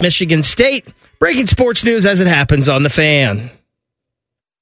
Michigan State. Breaking sports news as it happens on the fan.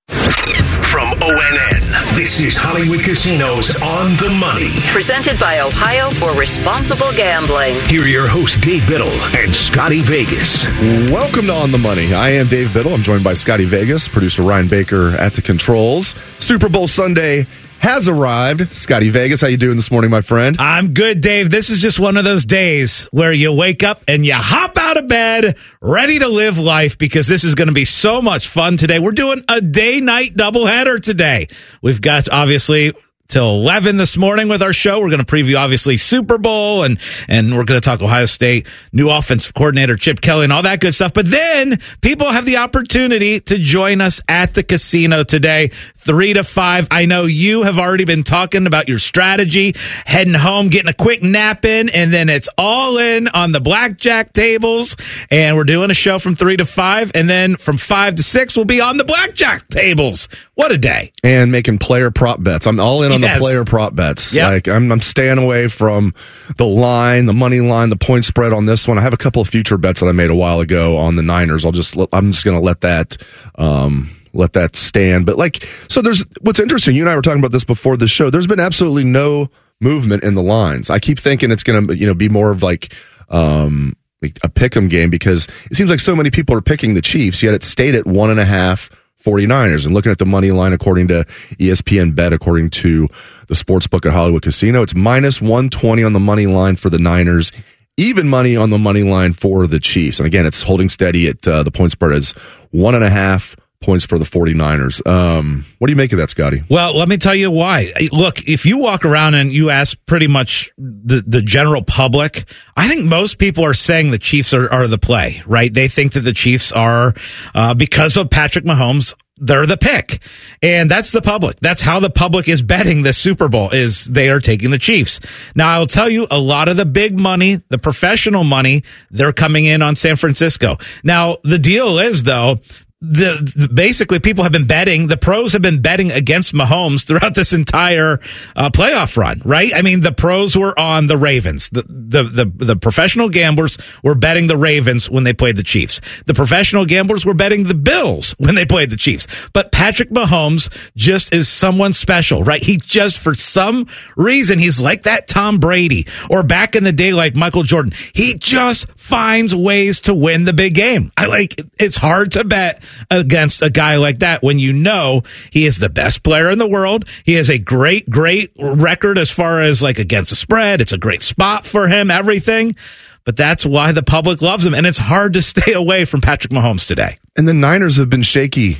From ONN, this is Hollywood Casinos on the money. Presented by Ohio for Responsible Gambling. Here are your hosts, Dave Biddle and Scotty Vegas. Welcome to On the Money. I am Dave Biddle. I'm joined by Scotty Vegas, producer Ryan Baker at the controls. Super Bowl Sunday has arrived. Scotty Vegas, how you doing this morning, my friend? I'm good, Dave. This is just one of those days where you wake up and you hop bed ready to live life because this is going to be so much fun today. We're doing a day night doubleheader today. We've got obviously till 11 this morning with our show. We're going to preview obviously Super Bowl and and we're going to talk Ohio State new offensive coordinator Chip Kelly and all that good stuff. But then people have the opportunity to join us at the casino today, 3 to 5. I know you have already been talking about your strategy, heading home, getting a quick nap in and then it's all in on the blackjack tables and we're doing a show from 3 to 5 and then from 5 to 6 we'll be on the blackjack tables. What a day. And making player prop bets. I'm all in on Yes. the player prop bets. Yep. Like I'm, I'm staying away from the line, the money line, the point spread on this one. I have a couple of future bets that I made a while ago on the Niners. I'll just, I'm just going to let that, um, let that stand. But like, so there's what's interesting. You and I were talking about this before the show. There's been absolutely no movement in the lines. I keep thinking it's going to, you know, be more of like, um, like a pick'em game because it seems like so many people are picking the Chiefs, yet it stayed at one and a half 49ers. And looking at the money line, according to ESPN Bet, according to the sports book at Hollywood Casino, it's minus 120 on the money line for the Niners, even money on the money line for the Chiefs. And again, it's holding steady at uh, the point spread is one and a half points for the 49ers. Um, what do you make of that, Scotty? Well, let me tell you why. Look, if you walk around and you ask pretty much the, the general public, I think most people are saying the Chiefs are, are the play, right? They think that the Chiefs are, uh, because of Patrick Mahomes, they're the pick. And that's the public. That's how the public is betting the Super Bowl is they are taking the Chiefs. Now I'll tell you a lot of the big money, the professional money, they're coming in on San Francisco. Now the deal is though, the, the basically people have been betting the pros have been betting against Mahomes throughout this entire uh, playoff run, right? I mean, the pros were on the Ravens. The, the the the professional gamblers were betting the Ravens when they played the Chiefs. The professional gamblers were betting the Bills when they played the Chiefs. But Patrick Mahomes just is someone special, right? He just for some reason he's like that Tom Brady or back in the day like Michael Jordan. He just finds ways to win the big game. I like it's hard to bet against a guy like that when you know he is the best player in the world. He has a great, great record as far as like against the spread. It's a great spot for him, everything. But that's why the public loves him. And it's hard to stay away from Patrick Mahomes today. And the Niners have been shaky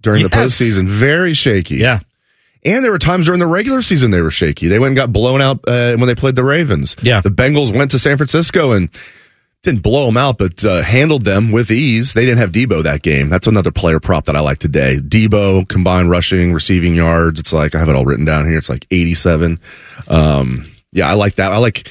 during the Yes. postseason, very shaky. Yeah. And there were times during the regular season they were shaky. They went and got blown out uh, when they played the Ravens. Yeah. The Bengals went to San Francisco and didn't blow them out, but uh, handled them with ease. They didn't have Deebo that game. That's another player prop that I like today. Deebo combined rushing, receiving yards. It's like I have it all written down here. It's like eighty-seven. Um, yeah, I like that. I like.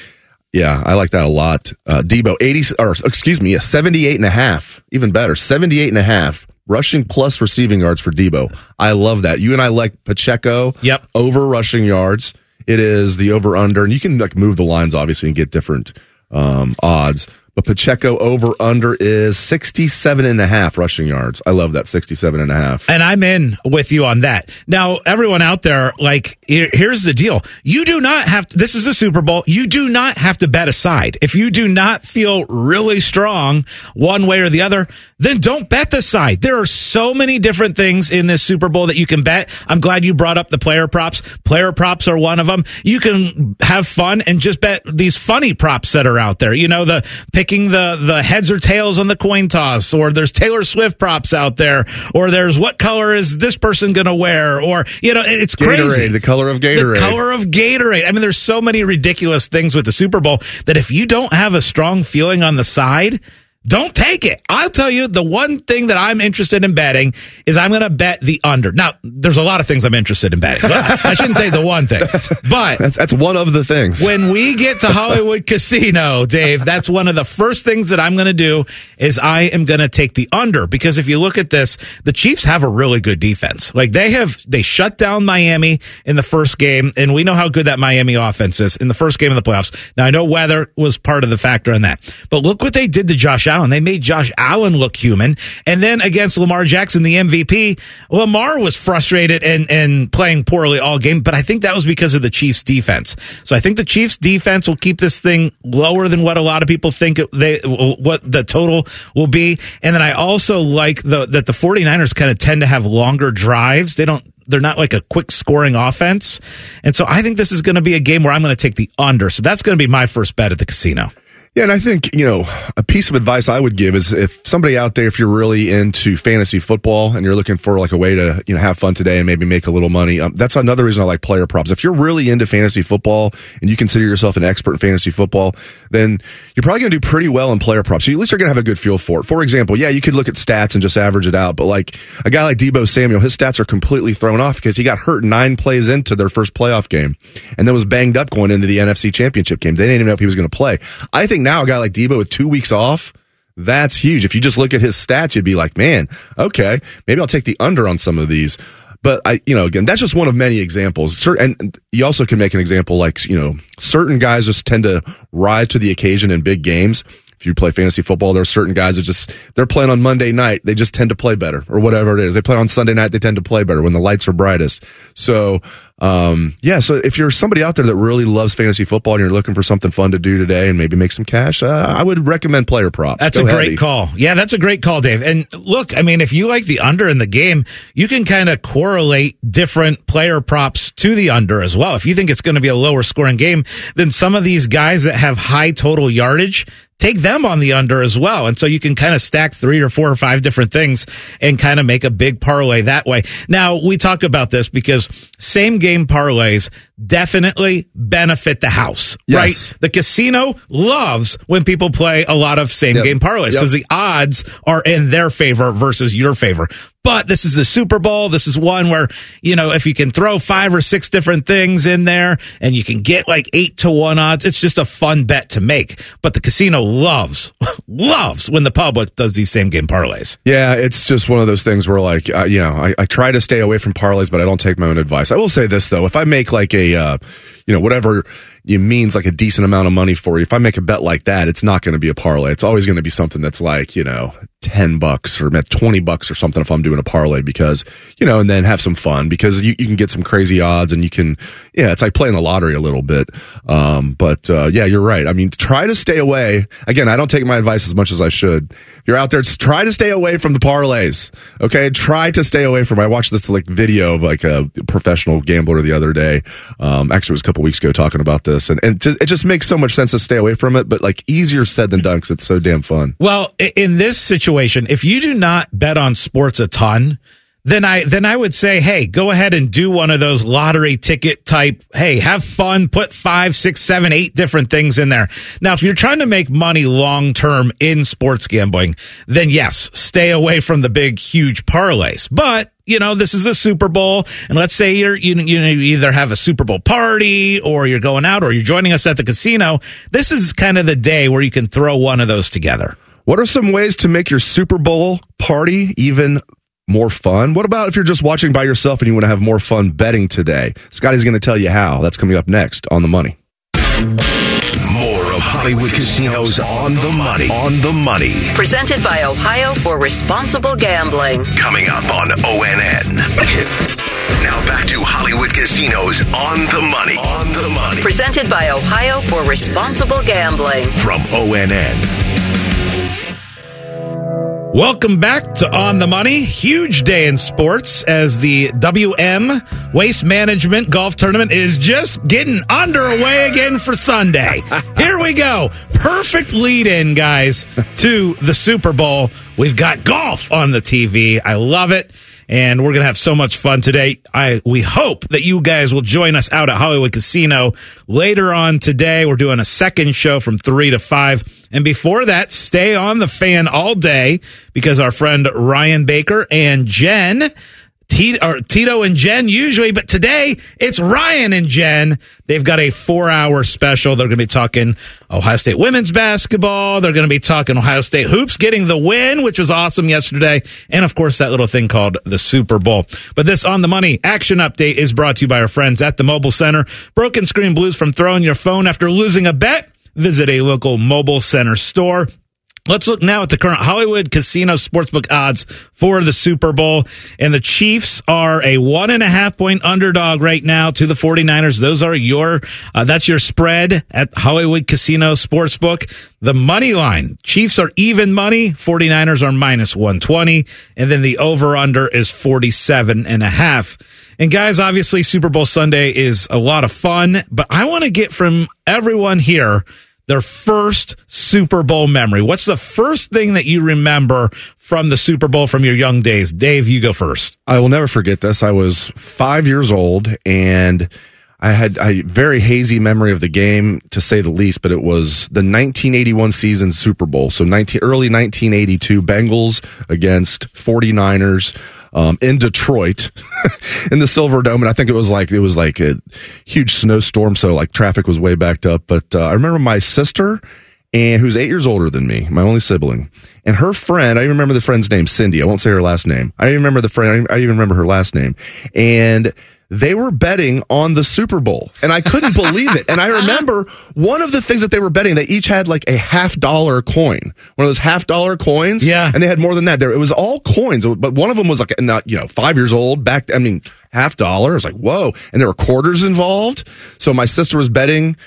Yeah, I like that a lot. Uh, Deebo, 80, or excuse me, yeah, 78 and a half. Even better, 78 and a half. Rushing plus receiving yards for Deebo. I love that. You and I like Pacheco. Yep. Over rushing yards. It is the over under, and you can like move the lines obviously and get different um, odds. But Pacheco over under is 67 and a half rushing yards. I love that 67 and a half. And I'm in with you on that. Now, everyone out there, like, here's the deal. You do not have to, this is a Super Bowl. You do not have to bet aside. If you do not feel really strong one way or the other, then don't bet the side. There are so many different things in this Super Bowl that you can bet. I'm glad you brought up the player props. Player props are one of them. You can have fun and just bet these funny props that are out there. You know, the picking the, the heads or tails on the coin toss, or there's Taylor Swift props out there, or there's what color is this person going to wear, or, you know, it's crazy. Gatorade, the color of Gatorade. The color of Gatorade. I mean, there's so many ridiculous things with the Super Bowl that if you don't have a strong feeling on the side, don't take it. I'll tell you the one thing that I'm interested in betting is I'm going to bet the under. Now, there's a lot of things I'm interested in betting. I shouldn't say the one thing, but that's, that's one of the things. When we get to Hollywood Casino, Dave, that's one of the first things that I'm going to do is I am going to take the under because if you look at this, the Chiefs have a really good defense. Like they have, they shut down Miami in the first game, and we know how good that Miami offense is in the first game of the playoffs. Now I know weather was part of the factor in that, but look what they did to Josh Allen. They made Josh Allen look human. And then against Lamar Jackson, the MVP, Lamar was frustrated and, and playing poorly all game, but I think that was because of the Chiefs defense. So I think the Chiefs defense will keep this thing lower than what a lot of people think they, what the total will be. And then I also like the, that the 49ers kind of tend to have longer drives. They don't, they're not like a quick scoring offense. And so I think this is going to be a game where I'm going to take the under. So that's going to be my first bet at the casino. Yeah, and I think, you know, a piece of advice I would give is if somebody out there, if you're really into fantasy football and you're looking for like a way to, you know, have fun today and maybe make a little money, um, that's another reason I like player props. If you're really into fantasy football and you consider yourself an expert in fantasy football, then you're probably going to do pretty well in player props. So you at least are going to have a good feel for it. For example, yeah, you could look at stats and just average it out, but like a guy like Deebo Samuel, his stats are completely thrown off because he got hurt nine plays into their first playoff game and then was banged up going into the NFC championship game. They didn't even know if he was going to play. I think now a guy like Deebo with two weeks off, that's huge. If you just look at his stats, you'd be like, man, okay, maybe I'll take the under on some of these. But I, you know, again, that's just one of many examples. And you also can make an example like, you know, certain guys just tend to rise to the occasion in big games. If you play fantasy football, there are certain guys that just, they're playing on Monday night. They just tend to play better or whatever it is. They play on Sunday night. They tend to play better when the lights are brightest. So, um, yeah, so if you're somebody out there that really loves fantasy football and you're looking for something fun to do today and maybe make some cash, uh, I would recommend player props. That's Go a great call. Yeah, that's a great call, Dave. And look, I mean, if you like the under in the game, you can kind of correlate different player props to the under as well. If you think it's going to be a lower scoring game, then some of these guys that have high total yardage, take them on the under as well. And so you can kind of stack three or four or five different things and kind of make a big parlay that way. Now we talk about this because same game parlays definitely benefit the house, yes. right? The casino loves when people play a lot of same yep. game parlays because yep. the odds are in their favor versus your favor. But this is the Super Bowl. This is one where, you know, if you can throw five or six different things in there and you can get like eight to one odds, it's just a fun bet to make. But the casino loves, loves when the public does these same game parlays. Yeah, it's just one of those things where like, you know, I, I, try to stay away from parlays, but I don't take my own advice. I will say this though. If I make like a, uh, you know, whatever it means like a decent amount of money for you. If I make a bet like that, it's not going to be a parlay. It's always going to be something that's like, you know, 10 bucks or 20 bucks or something if I'm doing a parlay because, you know, and then have some fun because you, you can get some crazy odds and you can, yeah, it's like playing the lottery a little bit. Um, but, uh, yeah, you're right. I mean, try to stay away. Again, I don't take my advice as much as I should. If you're out there, try to stay away from the parlays. Okay. Try to stay away from, I watched this like video of like a professional gambler the other day. Um, actually it was a couple weeks ago talking about this and, and it just makes so much sense to stay away from it, but like easier said than done because it's so damn fun. Well, in this situation, if you do not bet on sports a ton, then I then I would say, hey, go ahead and do one of those lottery ticket type. Hey, have fun. Put five, six, seven, eight different things in there. Now, if you're trying to make money long term in sports gambling, then yes, stay away from the big, huge parlays. But you know, this is a Super Bowl, and let's say you're you you, know, you either have a Super Bowl party, or you're going out, or you're joining us at the casino. This is kind of the day where you can throw one of those together. What are some ways to make your Super Bowl party even more fun? What about if you're just watching by yourself and you want to have more fun betting today? Scotty's going to tell you how. That's coming up next on The Money. More of Hollywood Casinos on the money. On the money. Presented by Ohio for Responsible Gambling. Coming up on ONN. Now back to Hollywood Casinos on the money. On the money. Presented by Ohio for Responsible Gambling. From ONN. Welcome back to On the Money. Huge day in sports as the WM Waste Management Golf Tournament is just getting underway again for Sunday. Here we go. Perfect lead in, guys, to the Super Bowl. We've got golf on the TV. I love it. And we're gonna have so much fun today. I we hope that you guys will join us out at Hollywood Casino later on today. We're doing a second show from three to five, and before that, stay on the fan all day because our friend Ryan Baker and Jen. Tito, Tito and Jen usually, but today it's Ryan and Jen. They've got a four hour special. They're going to be talking Ohio State women's basketball. They're going to be talking Ohio State hoops getting the win, which was awesome yesterday. And of course, that little thing called the Super Bowl. But this on the money action update is brought to you by our friends at the Mobile Center. Broken screen blues from throwing your phone after losing a bet. Visit a local mobile center store. Let's look now at the current Hollywood Casino Sportsbook odds for the Super Bowl. And the Chiefs are a one and a half point underdog right now to the 49ers. Those are your, uh, that's your spread at Hollywood Casino Sportsbook. The money line, Chiefs are even money, 49ers are minus 120. And then the over under is 47 and a half. And guys, obviously Super Bowl Sunday is a lot of fun, but I want to get from everyone here their first Super Bowl memory. What's the first thing that you remember from the Super Bowl from your young days? Dave, you go first. I will never forget this. I was five years old and I had a very hazy memory of the game, to say the least, but it was the 1981 season Super Bowl. So 19, early 1982, Bengals against 49ers um, in Detroit in the Silver Dome, and I think it was like it was like a huge snowstorm, so like traffic was way backed up. But uh, I remember my sister and who's eight years older than me, my only sibling, and her friend. I remember the friend's name, Cindy. I won't say her last name. I remember the friend. I even remember her last name, and they were betting on the Super Bowl. And I couldn't believe it. And I uh-huh. remember one of the things that they were betting, they each had like a half dollar coin, one of those half dollar coins. Yeah. And they had more than that. There, it was all coins, but one of them was like, not, you know, five years old back. I mean, half dollar. I was like, whoa. And there were quarters involved. So my sister was betting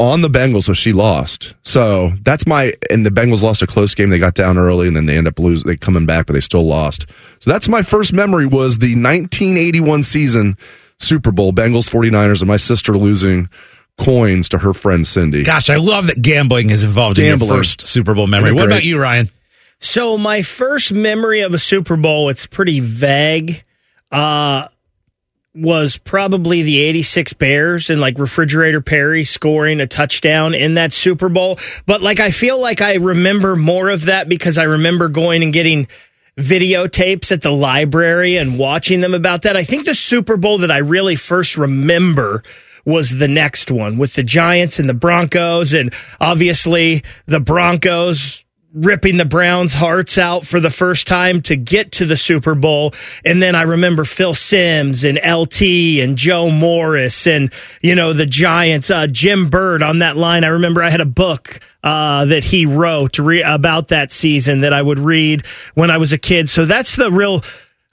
on the Bengals, so she lost. So that's my and the Bengals lost a close game. They got down early, and then they end up losing. They coming back, but they still lost. So that's my first memory was the 1981 season Super Bowl, Bengals 49ers, and my sister losing coins to her friend Cindy. Gosh, I love that gambling is involved Gambling. in your first Super Bowl memory. What about you, Ryan? So my first memory of a Super Bowl, it's pretty vague. Uh was probably the 86 Bears and like refrigerator Perry scoring a touchdown in that Super Bowl. But like I feel like I remember more of that because I remember going and getting videotapes at the library and watching them about that. I think the Super Bowl that I really first remember was the next one with the Giants and the Broncos and obviously the Broncos ripping the Browns' hearts out for the first time to get to the Super Bowl. And then I remember Phil Simms and LT and Joe Morris and, you know, the Giants, uh, Jim Burt on that line. I remember I had a book uh, that he wrote re- about that season that I would read when I was a kid. So that's the real.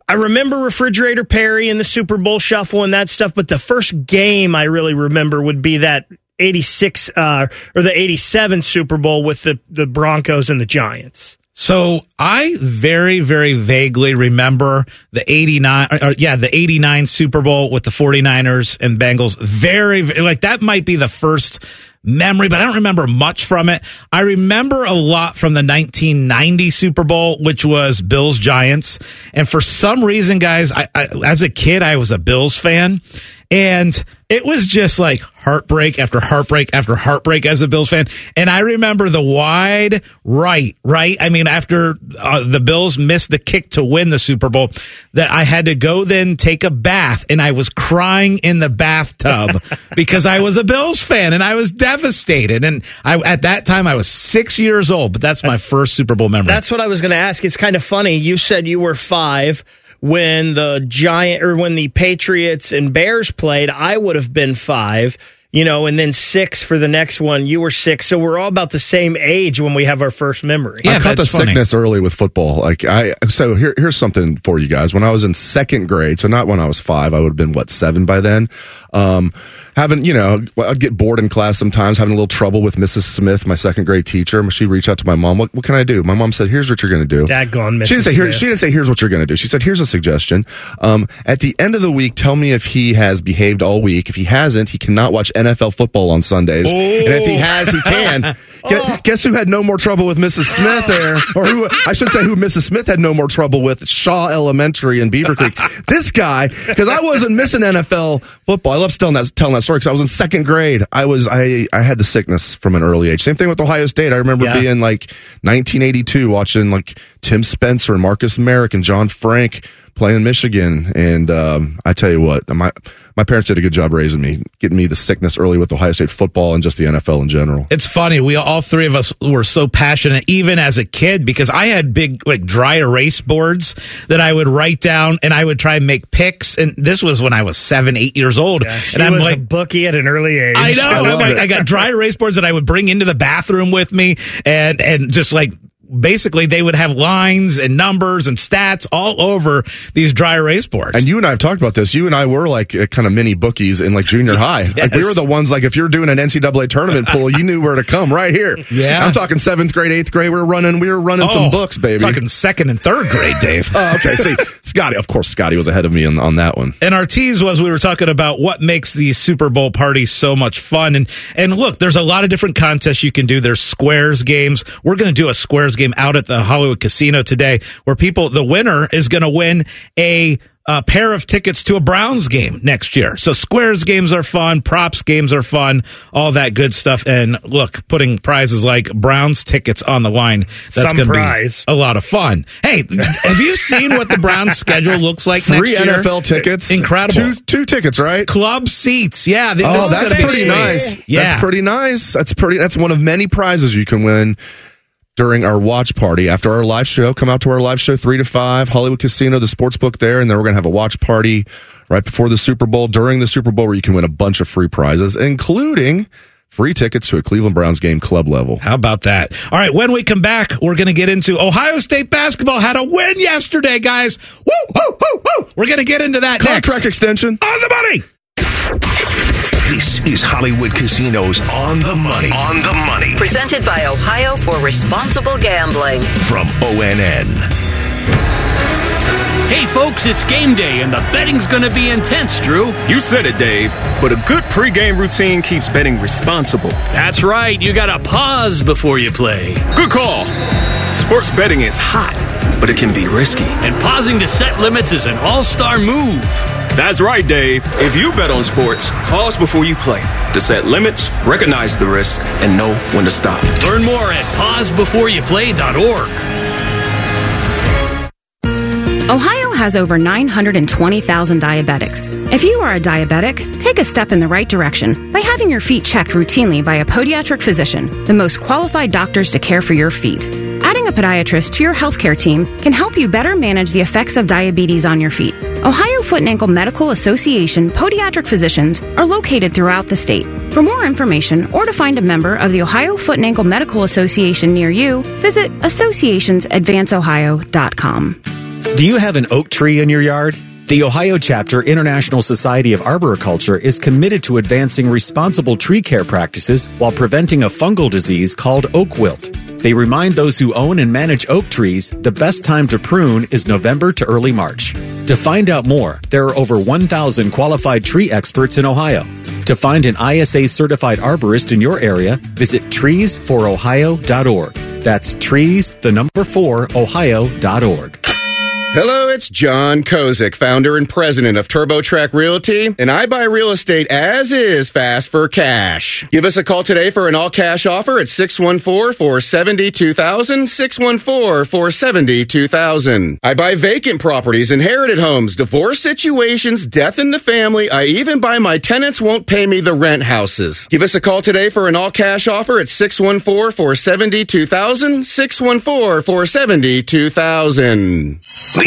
I remember Refrigerator Perry and the Super Bowl shuffle and that stuff, but the first game I really remember would be that 86 uh, or the 87 Super Bowl with the, the Broncos and the Giants. So I very, very vaguely remember the 89, or, or, yeah, the 89 Super Bowl with the 49ers and Bengals. Very, like that might be the first memory, but I don't remember much from it. I remember a lot from the 1990 Super Bowl, which was Bills Giants. And for some reason, guys, I, I, as a kid, I was a Bills fan. And it was just like heartbreak after heartbreak after heartbreak as a Bills fan. And I remember the wide right, right? I mean, after uh, the Bills missed the kick to win the Super Bowl, that I had to go then take a bath and I was crying in the bathtub because I was a Bills fan and I was devastated. And I, at that time, I was six years old, but that's my first Super Bowl memory. That's what I was going to ask. It's kind of funny. You said you were five when the Giant or when the Patriots and Bears played. I would have been five. You know, and then six for the next one. You were six, so we're all about the same age when we have our first memory. Yeah, I caught the funny. sickness early with football. Like I, so here, here's something for you guys. When I was in second grade, so not when I was five, I would have been what seven by then. Um, having, you know, I'd get bored in class sometimes, having a little trouble with Mrs. Smith, my second grade teacher. She'd reach out to my mom. What, what can I do? My mom said, "Here's what you're going to do." Daggone, She didn't say here. She didn't say here's what you're going to do. She said here's a suggestion. Um, at the end of the week, tell me if he has behaved all week. If he hasn't, he cannot watch NFL football on Sundays. And if he has, he can. Gu- Guess who had no more trouble with Mrs. Smith there? Or who, I should say who Mrs. Smith had no more trouble with? Shaw Elementary in Beaver Creek. this guy, because I wasn't missing NFL football. I love telling that, telling that story because I was in second grade. I was, I, I had the sickness from an early age. Same thing with Ohio State. I remember Yeah. being like 1982 watching like Tim Spencer and Marcus Marek and John Frank playing Michigan. And um, I tell you what, my my parents did a good job raising me, getting me the sickness early with Ohio State football and just the NFL in general. It's funny. We all three of us were so passionate, even as a kid, because I had big like dry erase boards that I would write down, and I would try and make picks. And this was when I was seven, eight years old, She and I'm was like. a bookie at an early age. I know. I I'm like. I got dry erase boards that I would bring into the bathroom with me, and and just like basically they would have lines and numbers and stats all over these dry erase boards. And you and I have talked about this. You and I were like uh, kind of mini bookies in like junior high. Like we were the ones like if you're doing an NCAA tournament pool, you knew where to come right here. Yeah. I'm talking seventh grade, eighth grade. We were running, we were running some books, baby. Talking second and third grade, Dave. Oh, okay. See, Scotty, of course, Scotty was ahead of me on, on that one. And our tease was we were talking about what makes these Super Bowl parties so much fun. And and look, there's a lot of different contests you can do. There's squares games. We're going to do a squares game out at the Hollywood Casino today, where people the winner is going to win a. A pair of tickets to a Browns game next year. So squares games are fun, props games are fun, all that good stuff. And look, putting prizes like Browns tickets on the line, that's going to be a lot of fun. Hey, have you seen what the Browns schedule looks like Three next year? NFL tickets. Incredible. Two, two tickets, right? Club seats. Yeah. th- Oh, is that's pretty sweet. nice. Yeah. That's pretty nice. That's pretty. That's one of many prizes you can win during our watch party after our live show. Come out to our live show three to five, Hollywood Casino, the sports book there, and then we're gonna have a watch party right before the Super Bowl, during the Super Bowl, where you can win a bunch of free prizes, including free tickets to a Cleveland Browns game club level. How about that? All right. When we come back, we're going to get into Ohio State basketball had a win yesterday, guys. Woo, woo, woo, woo. We're going to get into that Contract next. extension. On the money. This is Hollywood Casinos on the money. On the money Presented by Ohio for Responsible Gambling. from ONN. Hey folks, it's game day and the betting's gonna be intense, Drew. You said it, Dave, but a good pregame routine keeps betting responsible. That's right, you gotta pause before you play. Good call. Sports betting is hot, but it can be risky. And pausing to set limits is an all-star move. That's right, Dave. If you bet on sports, pause before you play to set limits, recognize the risk, and know when to stop. Learn more at pausebeforeyouplay.org. Ohio has over 920,000 diabetics. If you are a diabetic, take a step in the right direction by having your feet checked routinely by a podiatric physician, the most qualified doctors to care for your feet. Adding a podiatrist to your healthcare team can help you better manage the effects of diabetes on your feet. Ohio Foot and Ankle Medical Association podiatric physicians are located throughout the state. For more information or to find a member of the Ohio Foot and Ankle Medical Association near you, visit associationsadvanceohio.com. Do you have an oak tree in your yard? The Ohio Chapter International Society of Arboriculture is committed to advancing responsible tree care practices while preventing a fungal disease called oak wilt. They remind those who own and manage oak trees the best time to prune is November to early March. To find out more, there are over 1,000 qualified tree experts in Ohio. To find an ISA certified arborist in your area, visit treesforohio.org. That's trees, the number four, ohio.org. Hello, it's John Kozik, founder and president of TurboTrack Realty, and I buy real estate as is fast for cash. Give us a call today for an all cash offer at 614-470-2000, 614-470-2000. I buy vacant properties, inherited homes, divorce situations, death in the family. I even buy my tenants won't pay me the rent houses. Give us a call today for an all cash offer at 614-470-2000, 614-470-2000.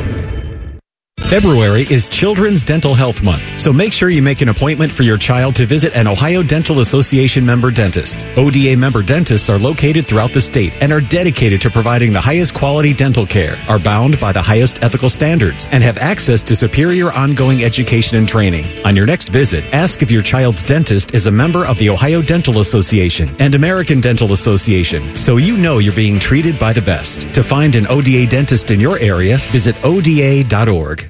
February is Children's Dental Health Month, so make sure you make an appointment for your child to visit an Ohio Dental Association member dentist. ODA member dentists are located throughout the state and are dedicated to providing the highest quality dental care, are bound by the highest ethical standards, and have access to superior ongoing education and training. On your next visit, ask if your child's dentist is a member of the Ohio Dental Association and American Dental Association, so you know you're being treated by the best. To find an ODA dentist in your area, visit ODA.org.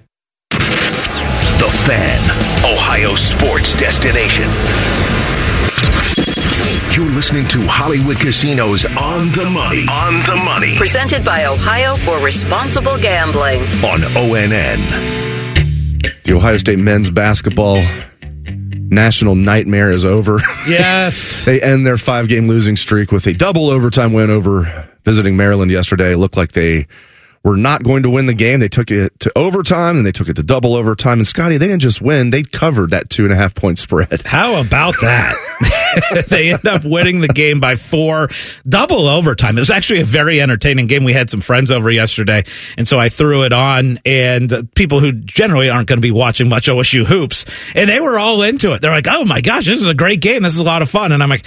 The Fan, Ohio sports destination. You're listening to Hollywood Casinos on the money. On the money. Presented by Ohio for Responsible Gambling. On ONN. The Ohio State men's basketball national nightmare is over. Yes. they end their five game losing streak with a double overtime win over visiting Maryland yesterday. Looked like they were not going to win the game. They took it to overtime and they took it to double overtime. And Scotty, they didn't just win, they covered that two and a half point spread. How about that? they end up winning the game by four, double overtime. It was actually a very entertaining game. We had some friends over yesterday, and so I threw it on, and people who generally aren't going to be watching much OSU hoops, and they were all into it. They're like, "Oh my gosh, this is a great game. This is a lot of fun." And I'm like,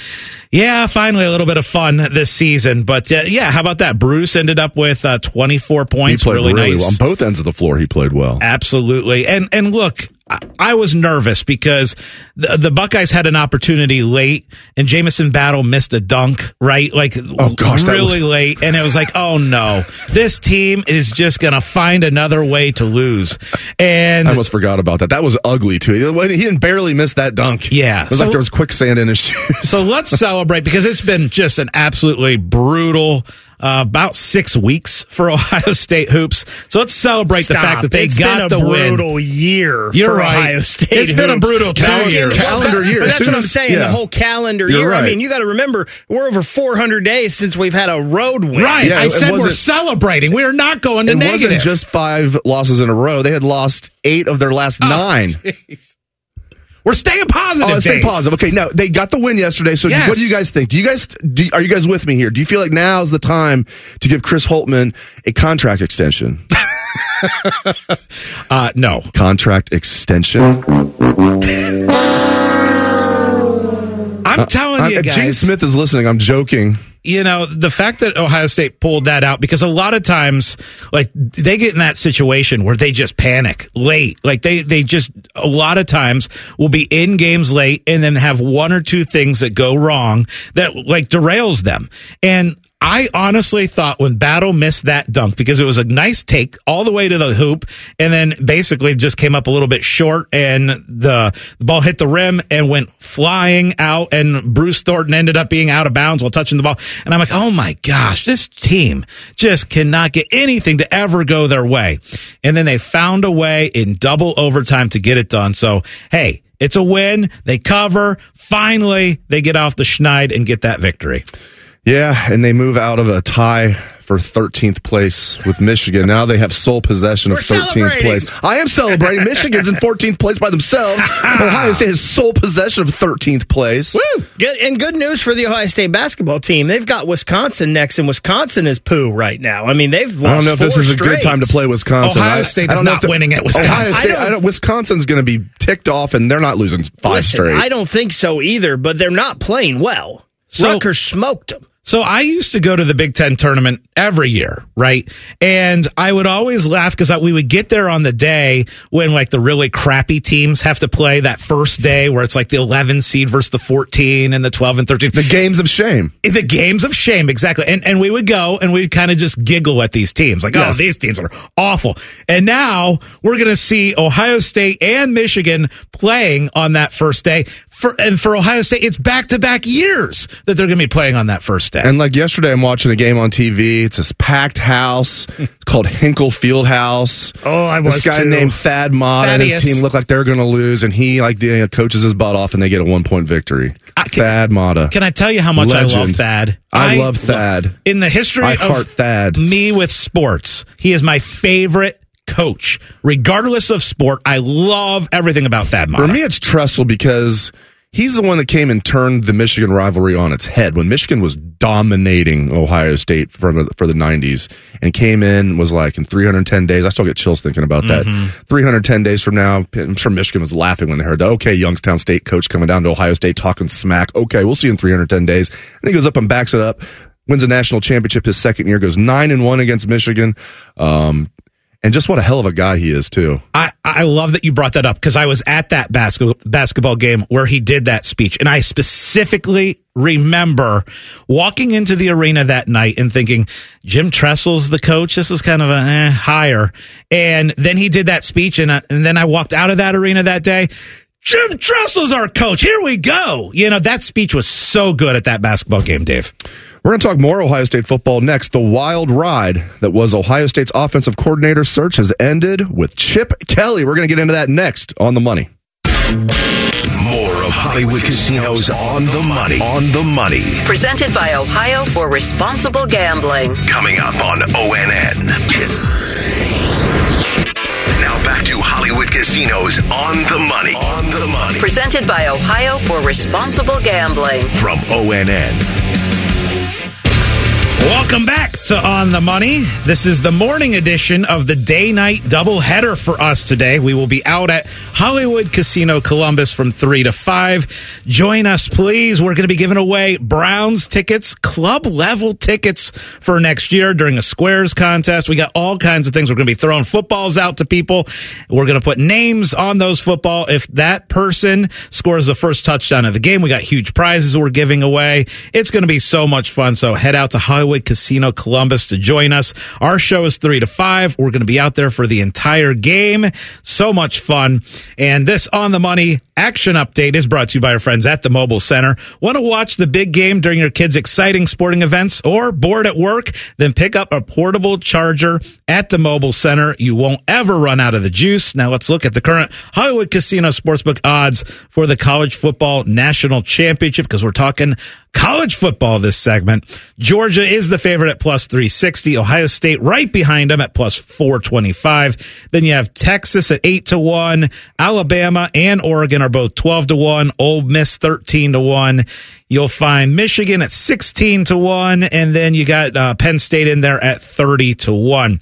"Yeah, finally a little bit of fun this season." But uh, yeah, how about that? Bruce ended up with uh, 24 points. He played really, really nice well. On both ends of the floor, he played well. Absolutely. And and look, I, I was nervous because the, the Buckeyes had an opportunity late and Jamison Battle missed a dunk, right? Like Oh, gosh, really late. And it was like, oh no, this team is just going to find another way to lose. And I almost forgot about that. That was ugly too. He didn't barely miss that dunk. Yeah. It was So- like there was quicksand in his shoes. so let's celebrate because it's been just an absolutely brutal uh, about six weeks for Ohio State hoops. So let's celebrate the fact that they It's got been the a win. brutal year You're for right. Ohio State. It's been a hoops. brutal two Calendar- years. Calendar But year. That's what I'm saying. yeah. The whole calendar You're year. I mean, you got to remember we're over 400 days since we've had a road win. Right. Yeah, I it said we're celebrating. We are not going to it negative. wasn't just five losses in a row. They had lost eight of their last Oh, nine. jeez. We're staying positive. Oh, stay positive. Okay, now they got the win yesterday. So, Yes. what do you guys think? Do you guys do, are you guys with me here? Do you feel like now is the time to give Chris Holtmann a contract extension? Uh, no. contract extension. I'm telling Uh, you if Gene. Smith is listening. I'm joking. You know, the fact that Ohio State pulled that out because a lot of times, like they get in that situation where they just panic late. Like they, they just a lot of times will be in games late and then have one or two things that go wrong that like derails them. And I honestly thought when Battle missed that dunk because it was a nice take all the way to the hoop and then basically just came up a little bit short and the, the ball hit the rim and went flying out and Bruce Thornton ended up being out of bounds while touching the ball. And I'm like, oh my gosh, this team just cannot get anything to ever go their way. And then they found a way in double overtime to get it done. So, hey, it's a win. They cover. Finally, they get off the schneid and get that victory. Yeah, and they move out of a tie for 13th place with Michigan. Now they have sole possession of We're 13th place. I am celebrating. Michigan's in 14th place by themselves. Ohio State has sole possession of 13th place. Woo! Good, and good news for the Ohio State basketball team. They've got Wisconsin next, and Wisconsin is poo right now. I mean, they've lost I don't know if this four is a good time to play Wisconsin. Ohio I- State I is don't know not if the- winning at Wisconsin. Ohio State, I don't- I don't, Wisconsin's going to be ticked off, and they're not losing five Listen, straight. I don't think so either, but they're not playing well. So- Rutgers smoked them. So I used to go to the Big Ten tournament every year, right? And I would always laugh because we would get there on the day when like the really crappy teams have to play that first day where it's like the 11 seed versus the 14 and the 12 and 13. the games of shame. The games of shame, exactly. And and we would go and we'd kind of just giggle at these teams, like, oh, Yes. oh, these teams are awful. And now we're going to see Ohio State and Michigan playing on that first day. For and for Ohio State, it's back to back years that they're going to be playing on that first day. And like yesterday, I'm watching a game on TV. It's this packed house. It's called Hinkle Field House. Oh, I was This guy too. named Thad Mott and his team look like they're going to lose, and he like you uh, know, coaches his butt off, and they get a one point victory. I- can- Thad Matta. Can I tell you how much I love Legend. Thad? I love Thad. in the history I of heart Thad. me with sports, he is my favorite coach, regardless of sport. I love everything about Thad For me, it's Tressel because he's the one that came and turned the Michigan rivalry on its head when Michigan was dominating Ohio State for the, for the 90s and came in was like in 310 days. I still get chills thinking about that. Mhm. 310 days from now, I'm sure Michigan was laughing when they heard that. Okay, Youngstown State coach coming down to Ohio State talking smack. Okay, we'll see you in 310 days. And he goes up and backs it up, wins a national championship his second year, goes nine and one against Michigan. Um, and just what a hell of a guy he is too. I, I love that you brought that up because I was at that basketball basketball game where he did that speech, and I specifically remember walking into the arena that night and thinking, Jim Tressel's the coach. This is kind of a eh, higher. And then he did that speech, and, and then I walked out of that arena that day. Jim Tressel's our coach. Here we go. You know that speech was so good at that basketball game, Dave. We're going to talk more Ohio State football next. The wild ride that was Ohio State's offensive coordinator search has ended with Chip Kelly. We're going to get into that next on the money. More of Hollywood Casinos on the money. On the money. Presented by Ohio for Responsible Gambling. Coming up on ONN. Now back to Hollywood Casinos on the money. On the money. Presented by Ohio for Responsible Gambling. From ONN. Welcome back to On the Money. This is the morning edition of the day night doubleheader for us today. We will be out at Hollywood Casino Columbus from 3 to 5. Join us, please. We're going to be giving away Browns tickets, club level tickets for next year during a squares contest. We got all kinds of things. We're going to be throwing footballs out to people. We're going to put names on those football. If that person scores the first touchdown of the game, we got huge prizes we're giving away. It's going to be so much fun. So head out to Hollywood Casino Columbus to join us. Our show is three to five. We're going to be out there for the entire game. So much fun. And this on the money action update is brought to you by our friends at the Mobile Center. Want to watch the big game during your kids' exciting sporting events or bored at work? Then pick up a portable charger at the Mobile Center. You won't ever run out of the juice. Now let's look at the current Hollywood Casino Sportsbook odds for the college football national championship because we're talking college football this segment. Georgia is the favorite at plus 360. Ohio State right behind them at plus 425. Then you have Texas at 8 to 1. Alabama and Oregon are both 12 to 1. Ole Miss 13 to 1. You'll find Michigan at 16 to 1. And then you got uh, Penn State in there at 30 to 1.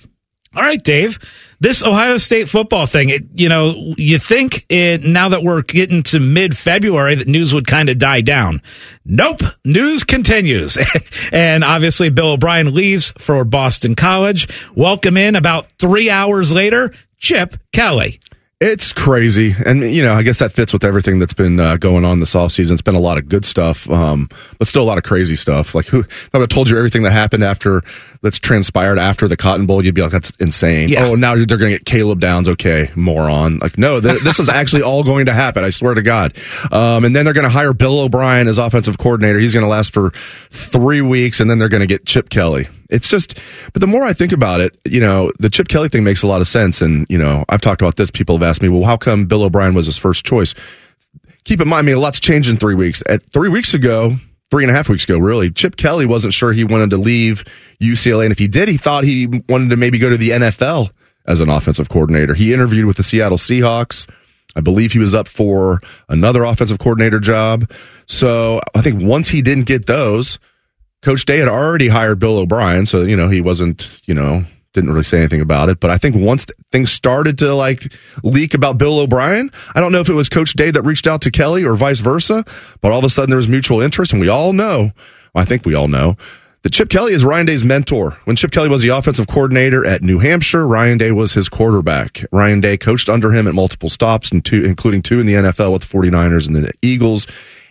All right, Dave. This Ohio State football thing, it, you know, you think it, now that we're getting to mid February that news would kind of die down. Nope. News continues. and obviously Bill O'Brien leaves for Boston College. Welcome in about three hours later, Chip Kelly. It's crazy. And, you know, I guess that fits with everything that's been uh, going on this offseason. It's been a lot of good stuff, um, but still a lot of crazy stuff. Like, who, I told you everything that happened after, that's transpired after the Cotton Bowl, you'd be like, that's insane. Yeah. Oh, now they're going to get Caleb Downs. Okay, moron. Like, no, th- this is actually all going to happen. I swear to God. Um, and then they're going to hire Bill O'Brien as offensive coordinator. He's going to last for three weeks, and then they're going to get Chip Kelly. It's just, but the more I think about it, you know, the Chip Kelly thing makes a lot of sense. And, you know, I've talked about this. People have asked me, well, how come Bill O'Brien was his first choice? Keep in mind, I mean, a lot's changed in three weeks. At three weeks ago, three and a half weeks ago, really, Chip Kelly wasn't sure he wanted to leave UCLA. And if he did, he thought he wanted to maybe go to the NFL as an offensive coordinator. He interviewed with the Seattle Seahawks. I believe he was up for another offensive coordinator job. So I think once he didn't get those, Coach Day had already hired Bill O'Brien. So, you know, he wasn't, you know, didn't really say anything about it. But I think once things started to like leak about Bill O'Brien, I don't know if it was Coach Day that reached out to Kelly or vice versa, but all of a sudden there was mutual interest. And we all know, I think we all know, that Chip Kelly is Ryan Day's mentor. When Chip Kelly was the offensive coordinator at New Hampshire, Ryan Day was his quarterback. Ryan Day coached under him at multiple stops, and two, including two in the NFL with the 49ers and the Eagles.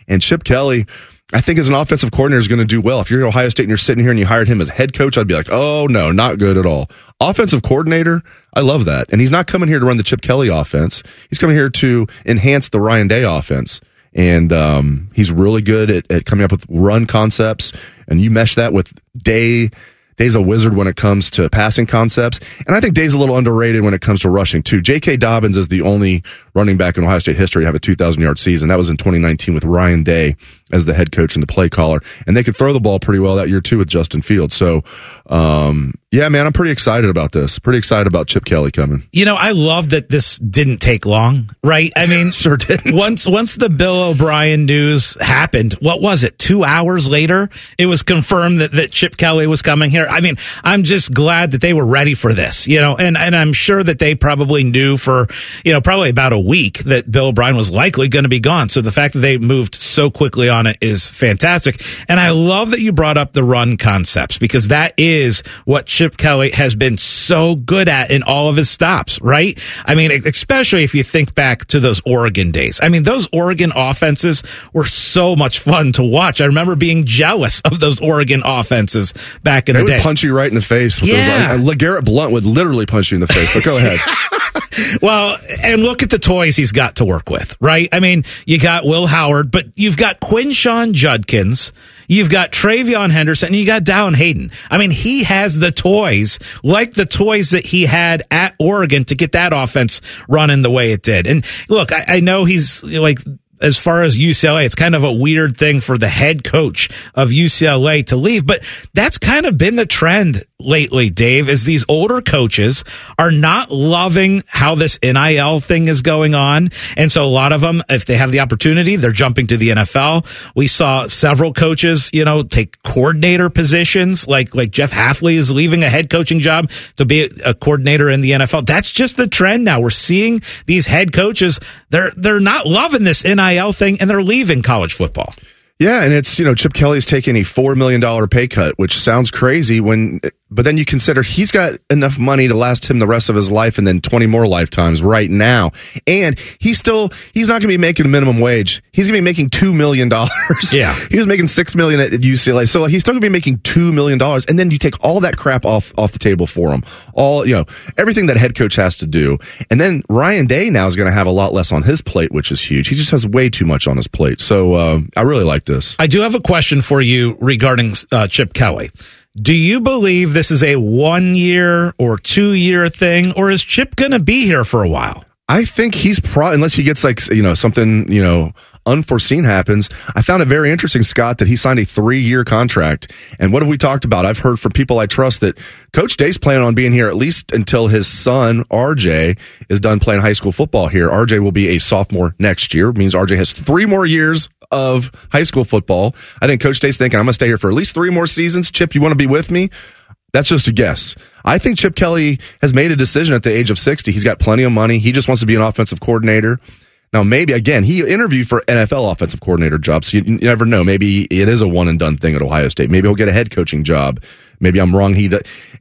And Chip Kelly, I think as an offensive coordinator is going to do well. If you're at Ohio State and you're sitting here and you hired him as head coach, I'd be like, oh no, not good at all. Offensive coordinator, I love that. And he's not coming here to run the Chip Kelly offense. He's coming here to enhance the Ryan Day offense. And um, he's really good at, at coming up with run concepts. And you mesh that with Day. Day's a wizard when it comes to passing concepts. And I think Day's a little underrated when it comes to rushing too. J.K. Dobbins is the only running back in Ohio State history to have a 2,000 yard season. That was in 2019 with Ryan Day as the head coach and the play caller. And they could throw the ball pretty well that year too with Justin Fields. So, um, Yeah, man, I'm pretty excited about this. Pretty excited about Chip Kelly coming. You know, I love that this didn't take long, right? I mean, sure didn't. Once once the Bill O'Brien news happened, what was it? Two hours later, it was confirmed that, that Chip Kelly was coming here. I mean, I'm just glad that they were ready for this, you know, and, and I'm sure that they probably knew for, you know, probably about a week that Bill O'Brien was likely going to be gone. So the fact that they moved so quickly on it is fantastic. And I love that you brought up the run concepts because that is what Chip Kelly has been so good at in all of his stops, right? I mean, especially if you think back to those Oregon days. I mean, those Oregon offenses were so much fun to watch. I remember being jealous of those Oregon offenses back in they the day. would punch you right in the face. With Yeah. those, Garrett Blount would literally punch you in the face. But go ahead. well, and look at the toys he's got to work with, right? I mean, you got Will Howard, but you've got Quinshon Judkins, you've got TreVeyon Henderson, and you got Dallan Hayden. I mean, he has the toys, like the toys that he had at Oregon to get that offense running the way it did. And look, I, I know he's like, as far as UCLA, it's kind of a weird thing for the head coach of UCLA to leave, but that's kind of been the trend lately, Dave, is these older coaches are not loving how this NIL thing is going on. And so a lot of them, if they have the opportunity, they're jumping to the NFL. We saw several coaches, you know, take coordinator positions, like, like Jeff Hafley is leaving a head coaching job to be a, coordinator in the NFL. That's just the trend now. We're seeing these head coaches, they're, they're not loving this NIL thing and they're leaving college football. Yeah, and it's you know Chip Kelly's taking a four million dollar pay cut, which sounds crazy when, but then you consider he's got enough money to last him the rest of his life and then twenty more lifetimes right now, and he's still he's not going to be making minimum wage. He's going to be making two million dollars. Yeah, he was making six million at, UCLA, so he's still going to be making two million dollars, and then you take all that crap off off the table for him, all you know everything that head coach has to do, and then Ryan Day now is going to have a lot less on his plate, which is huge. He just has way too much on his plate, so uh, I really like this. I do have a question for you regarding uh, Chip Kelly. Do you believe this is a one year or two year thing, or is Chip going to be here for a while? I think he's pro unless he gets like you know something you know unforeseen happens. I found it very interesting, Scott, that he signed a three year contract. And what have we talked about? I've heard from people I trust that Coach Day's planning on being here at least until his son RJ is done playing high school football here. RJ will be a sophomore next year. It means RJ has three more years of high school football. I think Coach Day's thinking I'm going to stay here for at least three more seasons. Chip, you want to be with me? That's just a guess. I think Chip Kelly has made a decision at the age of 60. He's got plenty of money. He just wants to be an offensive coordinator. Now, maybe again, he interviewed for NFL offensive coordinator jobs. So you, you, never know. Maybe it is a one and done thing at Ohio State. Maybe he'll get a head coaching job. Maybe I'm wrong. He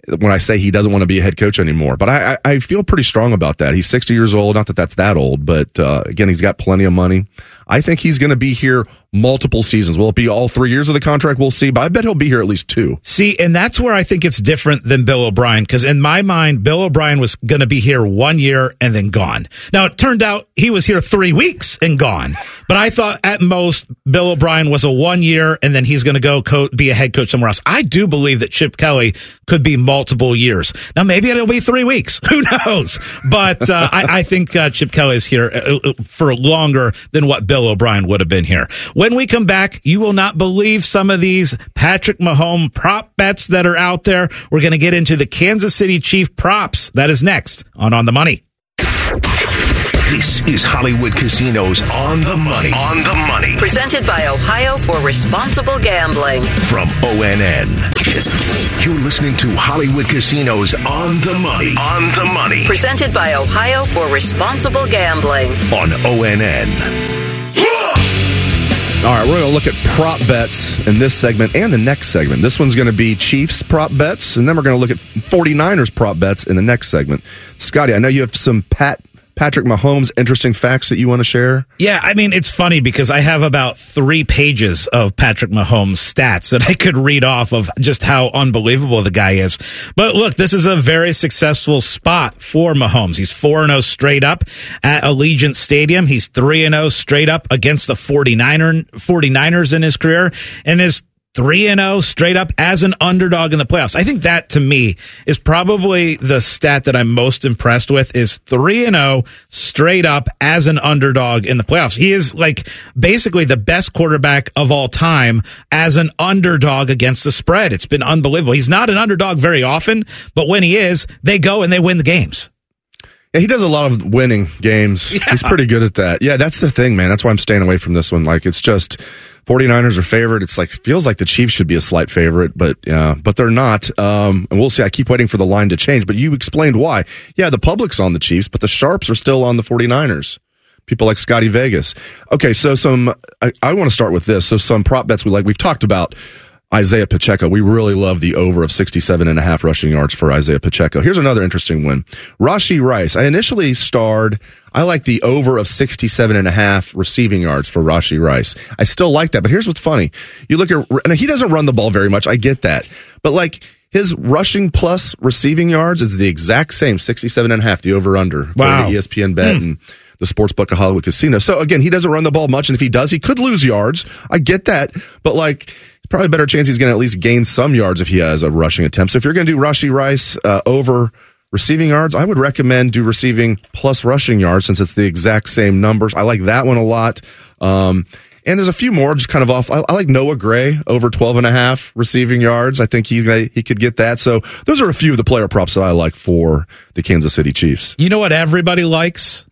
when I say he doesn't want to be a head coach anymore, but I, I, feel pretty strong about that. He's 60 years old. Not that that's that old, but uh, again, he's got plenty of money. I think he's going to be here multiple seasons. Will it be all three years of the contract? We'll see, but I bet he'll be here at least two. See, and that's where I think it's different than Bill O'Brien, because in my mind, Bill O'Brien was going to be here one year and then gone. Now, it turned out he was here three weeks and gone. But I thought at most Bill O'Brien was a one year and then he's going to go co- be a head coach somewhere else. I do believe that Chip Kelly could be multiple years. Now, maybe it'll be three weeks. Who knows? But uh, I, I, think uh, Chip Kelly is here uh, for longer than what Bill O'Brien would have been here. When we come back, you will not believe some of these Patrick Mahomes prop bets that are out there. We're going to get into the Kansas City Chief props. That is next on On the Money. This is Hollywood Casinos On the Money. On the Money. Presented by Ohio for Responsible Gambling. From ONN. You're listening to Hollywood Casinos On the Money. On the Money. Presented by Ohio for Responsible Gambling. On ONN. All right, we're going to look at prop bets in this segment and the next segment. This one's going to be Chiefs prop bets, and then we're going to look at 49ers prop bets in the next segment. Scotty, I know you have some Pat Patrick Mahomes interesting facts that you want to share? Yeah, I mean, it's funny because I have about three pages of Patrick Mahomes stats that I could read off of just how unbelievable the guy is. But look, this is a very successful spot for Mahomes. He's 4 0 straight up at Allegiant Stadium. He's 3 0 straight up against the 49er, 49ers in his career. And his 3 and 0 straight up as an underdog in the playoffs. I think that to me is probably the stat that I'm most impressed with is 3 and 0 straight up as an underdog in the playoffs. He is like basically the best quarterback of all time as an underdog against the spread. It's been unbelievable. He's not an underdog very often, but when he is, they go and they win the games. Yeah, he does a lot of winning games. Yeah. He's pretty good at that. Yeah, that's the thing, man. That's why I'm staying away from this one. Like, it's just 49ers are favored. It's like, feels like the Chiefs should be a slight favorite, but yeah, but they're not. Um, and we'll see. I keep waiting for the line to change, but you explained why. Yeah, the public's on the Chiefs, but the Sharps are still on the 49ers. People like Scotty Vegas. Okay, so some, I, I want to start with this. So some prop bets we like. We've talked about Isaiah Pacheco. We really love the over of 67 and a half rushing yards for Isaiah Pacheco. Here's another interesting one. Rashee Rice. I initially starred, I like the over of 67 and a half receiving yards for Rashee Rice. I still like that, but here's what's funny. You look at, and he doesn't run the ball very much. I get that. But like, his rushing plus receiving yards is the exact same, 67 and a half, the over under. Wow. ESPN bet Hmm. and the sports book at Hollywood Casino. So again, he doesn't run the ball much, and if he does, he could lose yards. I get that, but like probably better chance he's going to at least gain some yards if he has a rushing attempt. So if you're going to do Rashee Rice uh, over receiving yards, I would recommend do receiving plus rushing yards since it's the exact same numbers. I like that one a lot. Um, and there's a few more just kind of off. I, I like Noah Gray over 12 and a half receiving yards. I think he he could get that. So those are a few of the player props that I like for the Kansas City Chiefs. You know what everybody likes?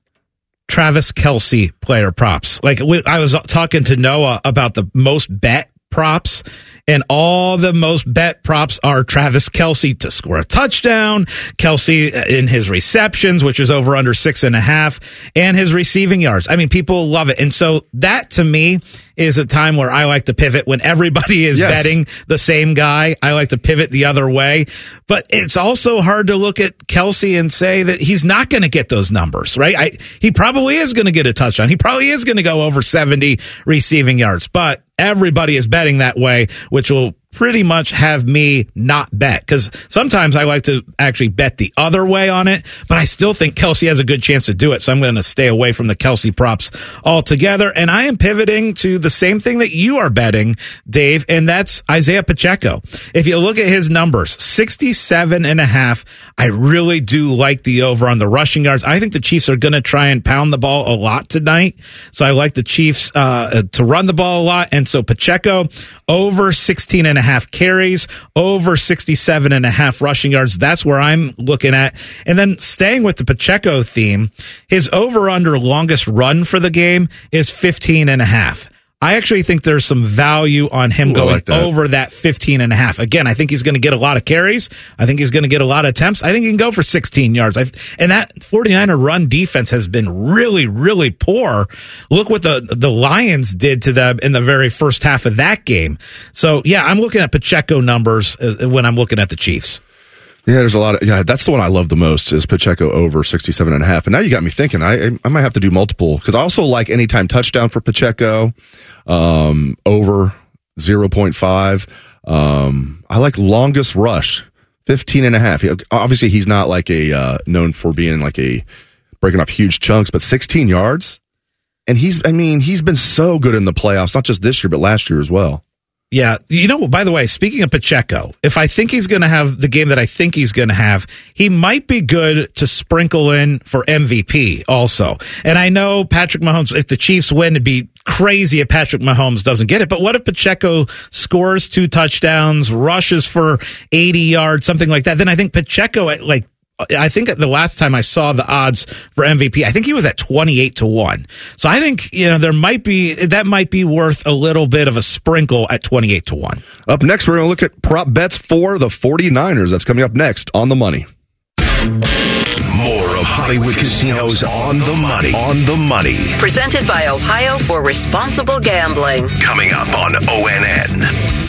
Travis Kelce player props. Like we, I was talking to Noah about the most bet props, and all the most bet props are Travis Kelce to score a touchdown, Kelce uh, in his receptions, which is over under six and a half, and his receiving yards. I mean, people love it. And so that to me is a time where I like to pivot when everybody is Yes. betting the same guy. I like to pivot the other way. But it's also hard to look at Kelce and say that he's not going to get those numbers, right? I, he probably is going to get a touchdown. He probably is going to go over 70 receiving yards, but everybody is betting that way, which will pretty much have me not bet because sometimes I like to actually bet the other way on it, but I still think Kelce has a good chance to do it. So I'm going to stay away from the Kelce props altogether. And I am pivoting to the same thing that you are betting, Dave, and that's Isaiah Pacheco. If you look at his numbers, 67 and a half, I really do like the over on the rushing yards. I think the Chiefs are going to try and pound the ball a lot tonight. So I like the Chiefs uh, to run the ball a lot. And so Pacheco over 16 and a half carries, over 67 and a half rushing yards. That's where I'm looking at. And then staying with the Pacheco theme, his over under longest run for the game is 15 and a half. I actually think there's some value on him Ooh, going like that. over that 15 and a half. Again, I think he's going to get a lot of carries. I think he's going to get a lot of attempts. I think he can go for 16 yards. I, and that 49er run defense has been really, really poor. Look what the, the Lions did to them in the very first half of that game. So yeah, I'm looking at Pacheco numbers uh, when I'm looking at the Chiefs. Yeah, there's a lot of yeah. That's the one I love the most is Pacheco over 67 and a half. And now you got me thinking. I I might have to do multiple because I also like anytime touchdown for Pacheco, um, over 0.5. Um, I like longest rush 15 and a half. Obviously, he's not like a uh, known for being like a breaking off huge chunks, but 16 yards. And he's, I mean, he's been so good in the playoffs, not just this year, but last year as well. Yeah. You know, by the way, speaking of Pacheco, if I think he's going to have the game that I think he's going to have, he might be good to sprinkle in for MVP also. And I know Patrick Mahomes, if the Chiefs win, it'd be crazy if Patrick Mahomes doesn't get it. But what if Pacheco scores two touchdowns, rushes for 80 yards, something like that? Then I think Pacheco at like I think the last time I saw the odds for MVP, I think he was at 28 to 1. So I think, you know, there might be, that might be worth a little bit of a sprinkle at 28 to 1. Up next, we're going to look at prop bets for the 49ers. That's coming up next on the money. More of Hollywood Casinos on the money. On the money. Presented by Ohio for Responsible Gambling. Coming up on ONN.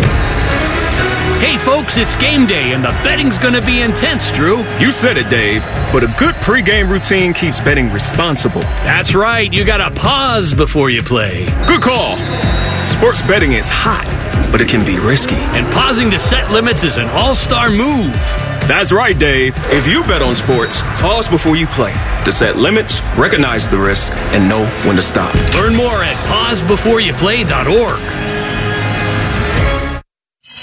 Hey, folks, it's game day, and the betting's going to be intense, Drew. You said it, Dave. But a good pregame routine keeps betting responsible. That's right. You got to pause before you play. Good call. Sports betting is hot, but it can be risky. And pausing to set limits is an all star move. That's right, Dave. If you bet on sports, pause before you play to set limits, recognize the risk, and know when to stop. Learn more at pausebeforeyouplay.org.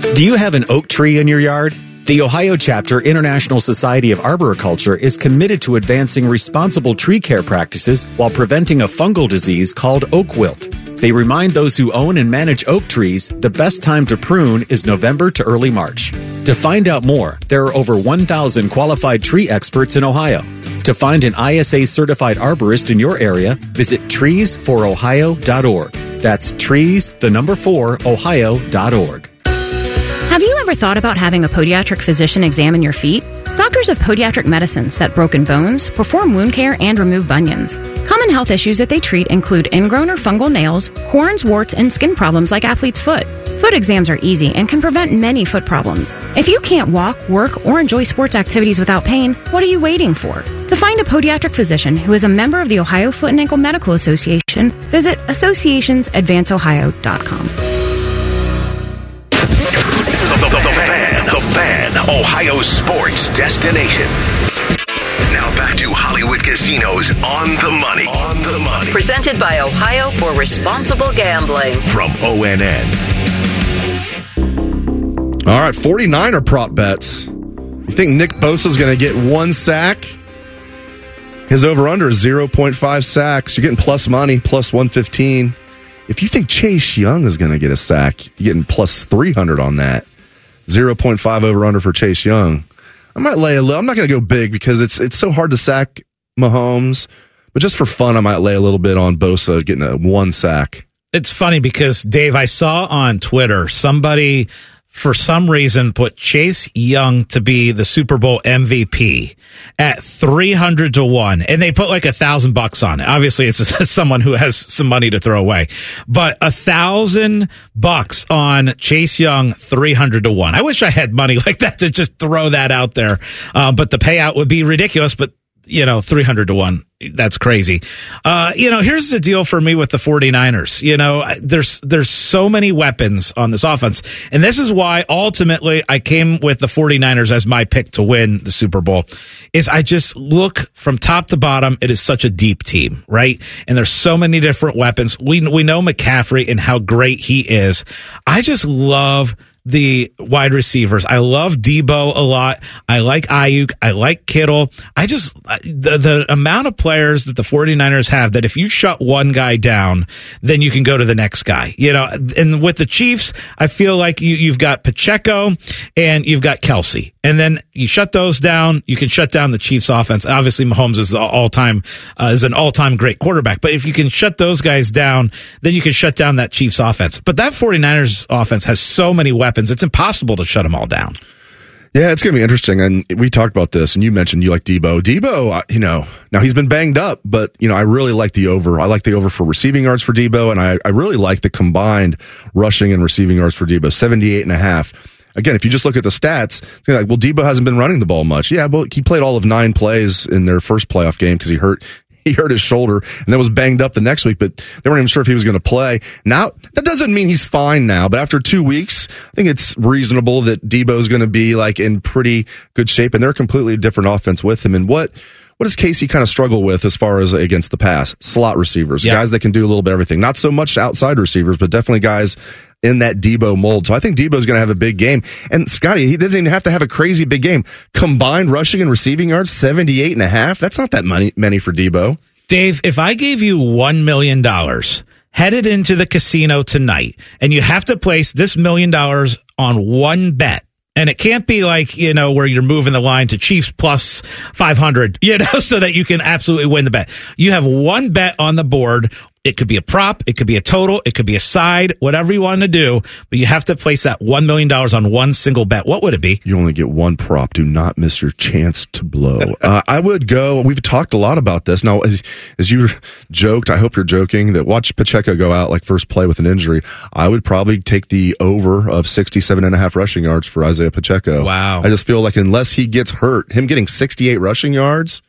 Do you have an oak tree in your yard? The Ohio Chapter International Society of Arboriculture is committed to advancing responsible tree care practices while preventing a fungal disease called oak wilt. They remind those who own and manage oak trees the best time to prune is November to early March. To find out more, there are over 1,000 qualified tree experts in Ohio. To find an ISA certified arborist in your area, visit treesforohio.org. That's trees, the number four, ohio.org. Have you ever thought about having a podiatric physician examine your feet? Doctors of Podiatric Medicine set broken bones, perform wound care, and remove bunions. Common health issues that they treat include ingrown or fungal nails, corns, warts, and skin problems like athlete's foot. Foot exams are easy and can prevent many foot problems. If you can't walk, work, or enjoy sports activities without pain, what are you waiting for? To find a podiatric physician who is a member of the Ohio Foot and Ankle Medical Association, visit associationsadvanceohio.com. Ohio sports destination. Now back to Hollywood Casinos on the money. On the money. Presented by Ohio for Responsible Gambling. From ONN. All right, 49er prop bets. You think Nick Bosa's going to get one sack? His over under is 0.5 sacks. You're getting plus money, plus 115. If you think Chase Young is going to get a sack, you're getting plus 300 on that. 0.5 over under for Chase Young. I might lay a little. I'm not going to go big because it's it's so hard to sack Mahomes, but just for fun, I might lay a little bit on Bosa getting a one sack. It's funny because Dave, I saw on Twitter somebody for some reason put Chase Young to be the Super Bowl MVP at 300 to 1 and they put like a thousand bucks on it. Obviously it's someone who has some money to throw away, but a thousand bucks on Chase Young 300 to 1. I wish I had money like that to just throw that out there. Uh, but the payout would be ridiculous, but you know, 300 to 1. That's crazy. Uh, you know, here's the deal for me with the 49ers. You know, there's, there's so many weapons on this offense. And this is why ultimately I came with the 49ers as my pick to win the Super Bowl is I just look from top to bottom. It is such a deep team, right? And there's so many different weapons. We, we know McCaffrey and how great he is. I just love the wide receivers. I love Deebo a lot. I like Aiyuk. I like Kittle. I just, the, the amount of players that the 49ers have that if you shut one guy down, then you can go to the next guy. You know, and with the Chiefs, I feel like you, you've got Pacheco and you've got Kelce. And then you shut those down, you can shut down the Chiefs offense. Obviously, Mahomes is all time, uh, is an all time great quarterback. But if you can shut those guys down, then you can shut down that Chiefs offense. But that 49ers offense has so many weapons, it's impossible to shut them all down. Yeah, it's going to be interesting. And we talked about this, and you mentioned you like Deebo. Deebo, you know, now he's been banged up, but, you know, I really like the over. I like the over for receiving yards for Deebo, and I, I really like the combined rushing and receiving yards for Deebo, 78 and a half. Again, if you just look at the stats, like, well, Deebo hasn't been running the ball much. Yeah, well, he played all of nine plays in their first playoff game because he hurt he hurt his shoulder and then was banged up the next week, but they weren't even sure if he was going to play. Now, that doesn't mean he's fine now, but after two weeks, I think it's reasonable that Deebo's going to be like in pretty good shape and they're a completely different offense with him. And what, what does Casey kind of struggle with as far as against the pass? Slot receivers, Yeah. guys that can do a little bit of everything. Not so much outside receivers, but definitely guys in that Deebo mold. So I think Deebo's going to have a big game. And Scotty, he doesn't even have to have a crazy big game. Combined rushing and receiving yards, 78 and a half. That's not that money, many for Deebo. Dave, if I gave you $1 million headed into the casino tonight and you have to place this million dollars on one bet, and it can't be like, you know, where you're moving the line to Chiefs plus 500, you know, so that you can absolutely win the bet. You have one bet on the board. It could be a prop. It could be a total. It could be a side, whatever you want to do. But you have to place that $1 million on one single bet. What would it be? You only get one prop. Do not miss your chance to blow. uh, I would go. We've talked a lot about this. Now, as, as you joked, I hope you're joking that watch Pacheco go out like first play with an injury. I would probably take the over of 67 and a half rushing yards for Isaiah Pacheco. Wow. I just feel like unless he gets hurt, him getting 68 rushing yards,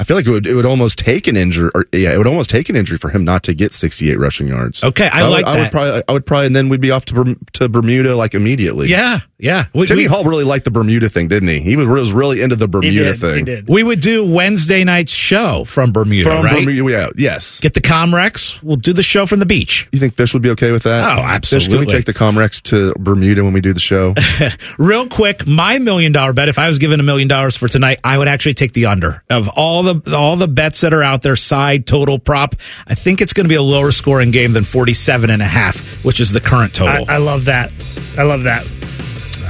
I feel like it would it would almost take an injury. Or, yeah, it would almost take an injury for him not to get 68 rushing yards. Okay, I would- like I would that. probably, I would probably, and then we'd be off to Berm- to Bermuda like immediately. Yeah, yeah. We- Timmy we- Hall really liked the Bermuda thing, didn't he? He was, was really into the Bermuda thing. We would do Wednesday night's show from Bermuda, From right? Bermuda, yeah, yes. Get the Comrex. We'll do the show from the beach. You think Fish would be okay with that? Oh, Fish, can we take the Comrex to Bermuda when we do the show? Real quick, my million dollar bet. If I was given a million dollars for tonight, I would actually take the under of all the all the bets that are out there. Side total prop. I think it's going to be a lower scoring game than 47 and a half, which is the current total. I, I love that. I love that.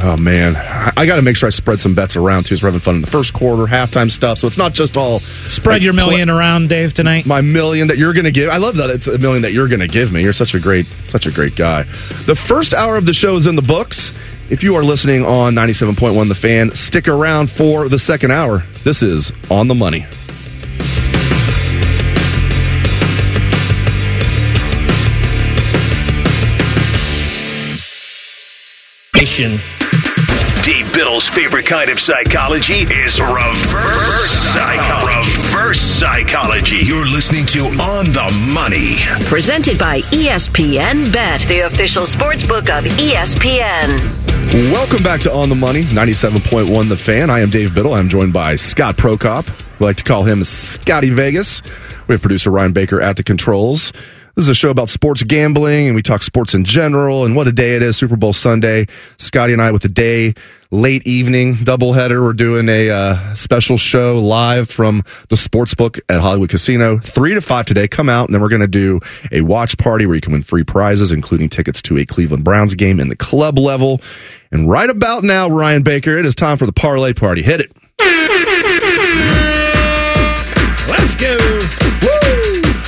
oh man, I, I got to make sure I spread some bets around too. So we're having fun in the first quarter, halftime stuff. So it's not just all Spread like, your pl- million around, Dave, tonight. my million that you're going to give. I love that it's a million that you're going to give me. You're such a great, such a great guy. The first hour of the show is in the books. If you are listening on 97.1 The Fan, stick around for the second hour. This is On the Money. Dave Biddle's favorite kind of psychology is reverse psychology. Reverse psychology. You're listening to On the Money. Presented by ESPN Bet, the official sports book of ESPN. Welcome back to On the Money, 97.1 The Fan. I am Dave Biddle. I'm joined by Scott Prokop. We like to call him Scotty Vegas. We have producer Ryan Baker at the controls. This is a show about sports gambling, and we talk sports in general and what a day it is, Super Bowl Sunday. Scotty and I with a day, late evening doubleheader. We're doing a uh, special show live from the sports book at Hollywood Casino. Three to five today. Come out, and then we're going to do a watch party where you can win free prizes, including tickets to a Cleveland Browns game in the club level. And right about now, Ryan Baker, it is time for the parlay party. Hit it. Let's go.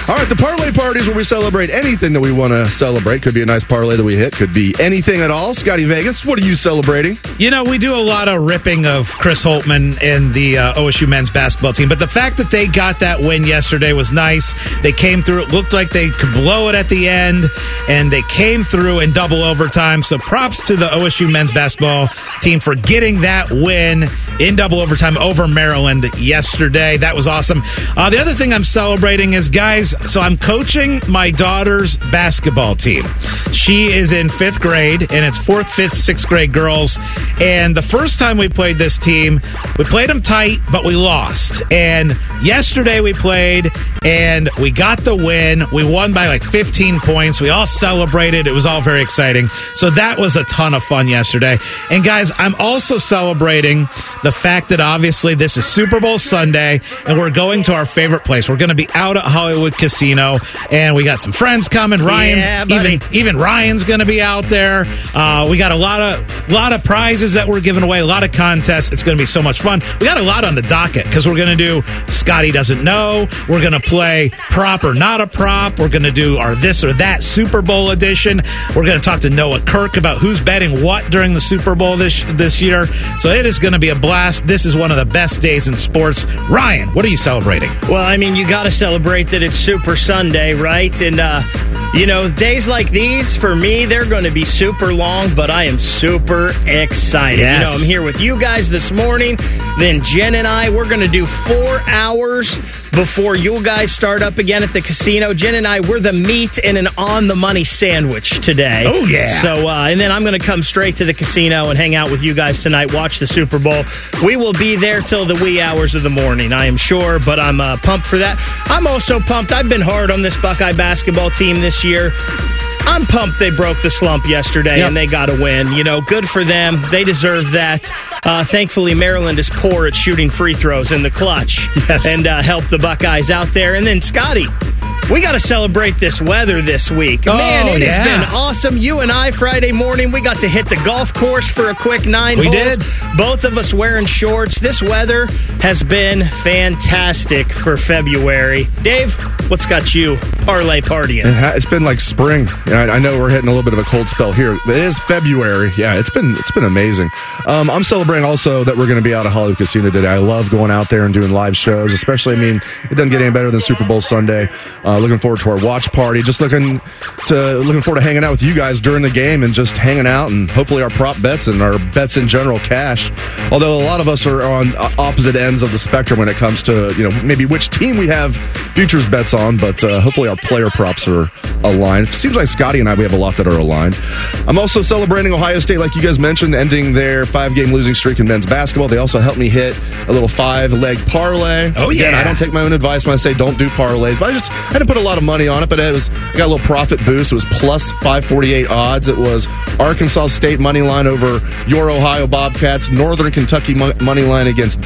All right, the parlay party is where we celebrate anything that we want to celebrate. Could be a nice parlay that we hit. Could be anything at all. Scotty Vegas, what are you celebrating? You know, we do a lot of ripping of Chris Holtmann and the uh, OSU men's basketball team, but the fact that they got that win yesterday was nice. They came through. It looked like they could blow it at the end, and they came through in double overtime. So props to the OSU men's basketball team for getting that win in double overtime over Maryland yesterday. That was awesome. Uh, the other thing I'm celebrating is, guys, so I'm coaching my daughter's basketball team. She is in fifth grade, and it's fourth, fifth, sixth grade girls. And the first time we played this team, we played them tight, but we lost. And yesterday we played, and we got the win. We won by like 15 points. We all celebrated. It was all very exciting. So that was a ton of fun yesterday. And guys, I'm also celebrating the fact that obviously this is Super Bowl Sunday, and we're going to our favorite place. We're going to be out at Hollywood Casino, and we got some friends coming. Ryan, Yeah, even even Ryan's going to be out there. Uh, we got a lot of lot of prizes that we're giving away, a lot of contests. It's going to be so much fun. We got a lot on the docket because we're going to do Scotty doesn't know. We're going to play prop or not a prop. We're going to do our this or that Super Bowl edition. We're going to talk to Noah Kirk about who's betting what during the Super Bowl this this year. So it is going to be a blast. This is one of the best days in sports. Ryan, what are you celebrating? Well, I mean, you got to celebrate that it's Super Sunday, right? And, uh, you know, days like these, for me, they're going to be super long, but I am super excited. Yes. You know, I'm here with you guys this morning. Then Jen and I, we're going to do four hours before you guys start up again at the casino. Jen and I, we're the meat in an on the money sandwich today. Oh, yeah. So, uh, and then I'm going to come straight to the casino and hang out with you guys tonight, watch the Super Bowl. We will be there till the wee hours of the morning, I am sure, but I'm uh, pumped for that. I'm also pumped. I've been hard on this Buckeye basketball team this year. I'm pumped they broke the slump yesterday Yep. and they got a win. You know, good for them. They deserve that. Uh, thankfully, Maryland is poor at shooting free throws in the clutch Yes. and uh, help the Buckeyes out there. And then, Scotty, we got to celebrate this weather this week. Oh, Man, it yeah. has been awesome. You and I, Friday morning, we got to hit the golf course for a quick nine We holes. did. Both of us wearing shorts. This weather has been fantastic for February. Dave, what's got you parlay partying? It ha- it's been like spring. I, I know we're hitting a little bit of a cold spell here, it is February. Yeah, it's been it's been amazing. Um, I'm celebrating also that we're going to be out at Hollywood Casino today. I love going out there and doing live shows, especially. I mean, it doesn't get any better than Super Bowl Sunday. Uh, looking forward to our watch party. Just looking to looking forward to hanging out with you guys during the game and just hanging out and hopefully our prop bets and our bets in general cash. Although a lot of us are on uh, opposite ends of the spectrum when it comes to you know maybe which team we have futures bets on, but uh, hopefully our player props are aligned. Seems like Scotty and I we have a lot that are aligned. I'm also celebrating Ohio State, like you guys mentioned, ending their five game losing streak in men's basketball. They also helped me hit a little five leg parlay. Oh, Again, yeah. I don't take my own advice when I say don't do parlays, but I just I didn't put a lot of money on it, but it was I got a little profit boost. It was plus 548 odds. It was Arkansas State money line over your Ohio Bobcats, Northern Kentucky money line against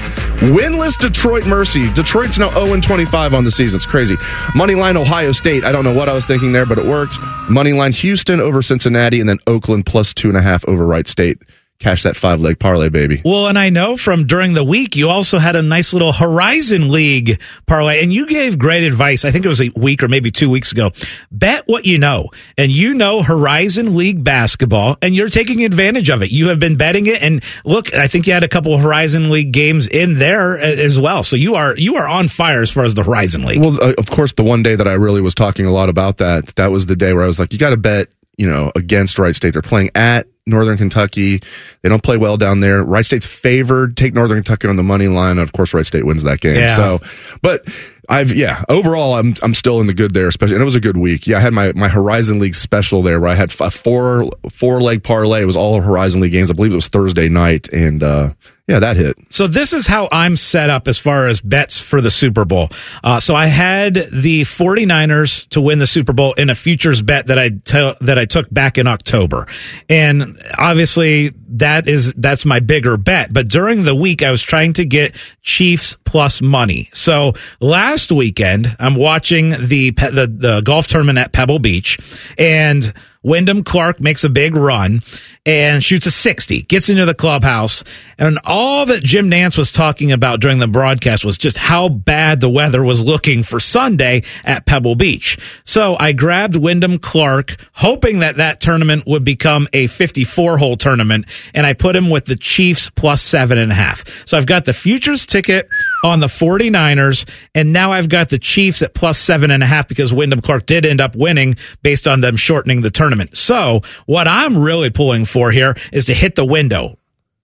winless Detroit Mercy. Detroit's now 0 25 on the season. It's crazy. Money line Ohio State. I don't know what I was thinking there, but it worked. Money line Houston over Cincinnati, and then Oakland plus two and a half over Wright State. Cash that five leg parlay, baby. Well, and I know from during the week, you also had a nice little Horizon League parlay, and you gave great advice. I think it was a week or maybe two weeks ago. Bet what you know, and you know Horizon League basketball, and you're taking advantage of it. You have been betting it, and look, I think you had a couple of Horizon League games in there as well. So you are you are on fire as far as the Horizon League. Well, uh, of course, the one day that I really was talking a lot about that, that was the day where I was like, you got to bet, you know, against Wright State. They're playing at Northern Kentucky. They don't play well down there. Wright State's favored. Take Northern Kentucky on the money line. Of course, Wright State wins that game. Yeah. So, but I've, yeah, overall, I'm, I'm still in the good there, especially, and it was a good week. Yeah, I had my, my Horizon League special there where I had a four, four leg parlay. It was all Horizon League games. I believe it was Thursday night. And, uh, yeah, that hit. So this is how I'm set up as far as bets for the Super Bowl. Uh, so I had the 49ers to win the Super Bowl in a futures bet that I te- that I took back in October. And obviously that is that's my bigger bet, but during the week I was trying to get Chiefs plus money. So last weekend I'm watching the pe- the, the golf tournament at Pebble Beach and Wyndham Clark makes a big run and shoots a 60, gets into the clubhouse. And all that Jim Nantz was talking about during the broadcast was just how bad the weather was looking for Sunday at Pebble Beach. So I grabbed Wyndham Clark, hoping that that tournament would become a 54 hole tournament. And I put him with the Chiefs plus seven and a half. So I've got the futures ticket on the 49ers. And now I've got the Chiefs at plus seven and a half because Wyndham Clark did end up winning based on them shortening the tournament. So what I'm really pulling for here is to hit the window.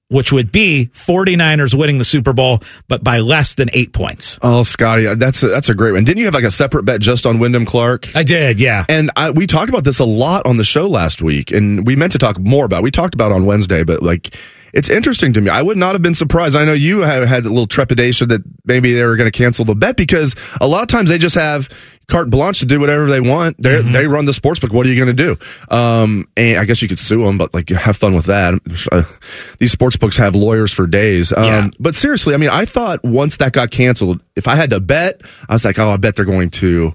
which would be 49ers winning the Super Bowl, but by less than eight points. Oh, Scotty, that's a, that's a great one. Didn't you have like a separate bet just on Wyndham Clark? I did, yeah. And I, we talked about this a lot on the show last week, and we meant to talk more about. It. We talked about it on Wednesday, but like it's interesting to me. I would not have been surprised. I know you have had a little trepidation that maybe they were going to cancel the bet because a lot of times they just have carte blanche to do whatever they want. They mm-hmm. they run the sports book. What are you going to do? Um, and I guess you could sue them, but like have fun with that. Uh, these sports books have lawyers for days. Um, yeah. But seriously, I mean, I thought once that got canceled, if I had to bet, I was like, oh, I bet they're going to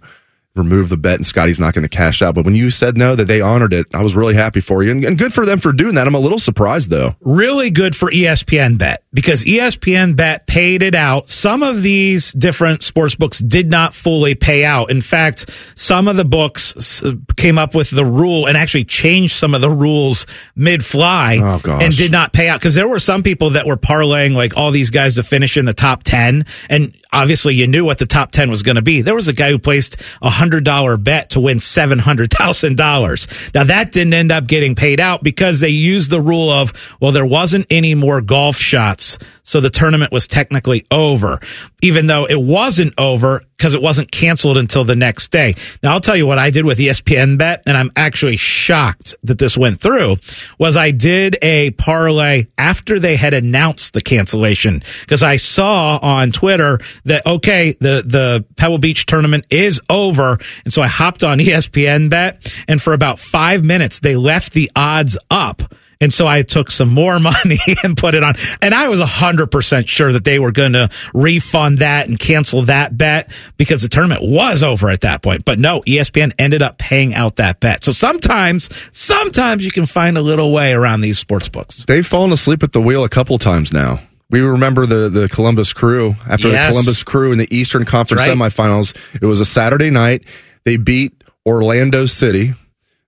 remove the bet and Scotty's not going to cash out. But when you said no, that they honored it, I was really happy for you and, and, good for them for doing that. I'm a little surprised though. Really good for ESPN bet because ESPN bet paid it out. Some of these different sports books did not fully pay out. In fact, some of the books came up with the rule and actually changed some of the rules mid fly oh, and did not pay out because there were some people that were parlaying like all these guys to finish in the top 10 and obviously you knew what the top 10 was going to be. There was a guy who placed a hundred dollar bet to win $700,000. Now that didn't end up getting paid out because they used the rule of, well, there wasn't any more golf shots. So the tournament was technically over, even though it wasn't over because it wasn't canceled until the next day. Now I'll tell you what I did with ESPN bet, and I'm actually shocked that this went through, was I did a parlay after they had announced the cancellation because I saw on Twitter that, okay, the, the Pebble Beach tournament is over. And so I hopped on ESPN bet and for about five minutes, they left the odds up and so I took some more money and put it on. And I was 100% sure that they were going to refund that and cancel that bet because the tournament was over at that point. But no, ESPN ended up paying out that bet. So sometimes, sometimes you can find a little way around these sports books. They've fallen asleep at the wheel a couple times now. We remember the, the Columbus Crew after yes. the Columbus Crew in the Eastern Conference right. semifinals. It was a Saturday night. They beat Orlando City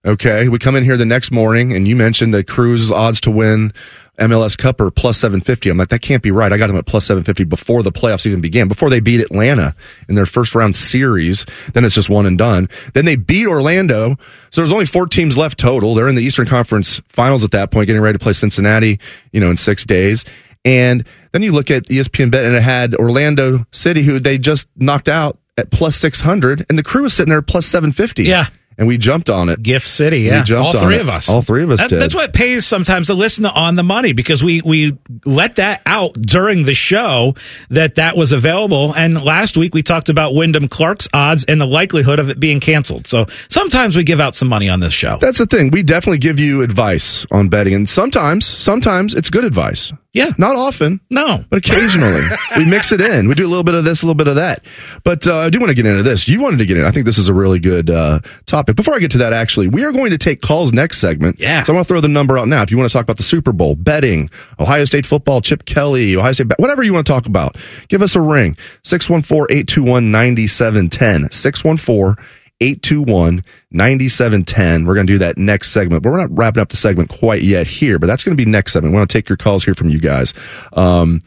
Okay. We come in here the next morning and you mentioned the Crew's odds to win MLS Cup are plus 750. I'm like, that can't be right. I got them at plus 750 before the playoffs even began, before they beat Atlanta in their first round series. Then it's just one and done. Then they beat Orlando. So there's only four teams left total. They're in the Eastern Conference finals at that point, getting ready to play Cincinnati, you know, in six days. And then you look at ESPN Bet and it had Orlando City, who they just knocked out at plus 600 and the crew was sitting there at plus 750. Yeah and we jumped on it. Gift City, yeah. We jumped on All three it. of us. All three of us that, did. That's what pays sometimes to listen to On the Money because we, we let that out during the show that that was available. And last week we talked about Wyndham Clark's odds and the likelihood of it being canceled. So sometimes we give out some money on this show. That's the thing. We definitely give you advice on betting. And sometimes, sometimes it's good advice. Yeah. Not often. No. But occasionally. we mix it in. We do a little bit of this, a little bit of that. But uh, I do want to get into this. You wanted to get in. I think this is a really good uh, topic. Before I get to that, actually, we are going to take calls next segment. Yeah. So I want to throw the number out now. If you want to talk about the Super Bowl, betting, Ohio State football, Chip Kelly, Ohio State, whatever you want to talk about, give us a ring. 614 821 9710. 614 821 9710. We're going to do that next segment, but we're not wrapping up the segment quite yet here, but that's going to be next segment. We want to take your calls here from you guys. Um,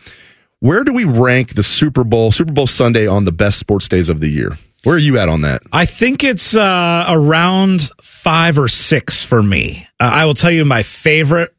where do we rank the Super Bowl, Super Bowl Sunday on the best sports days of the year? Where are you at on that? I think it's uh, around five or six for me. Uh, I will tell you my favorite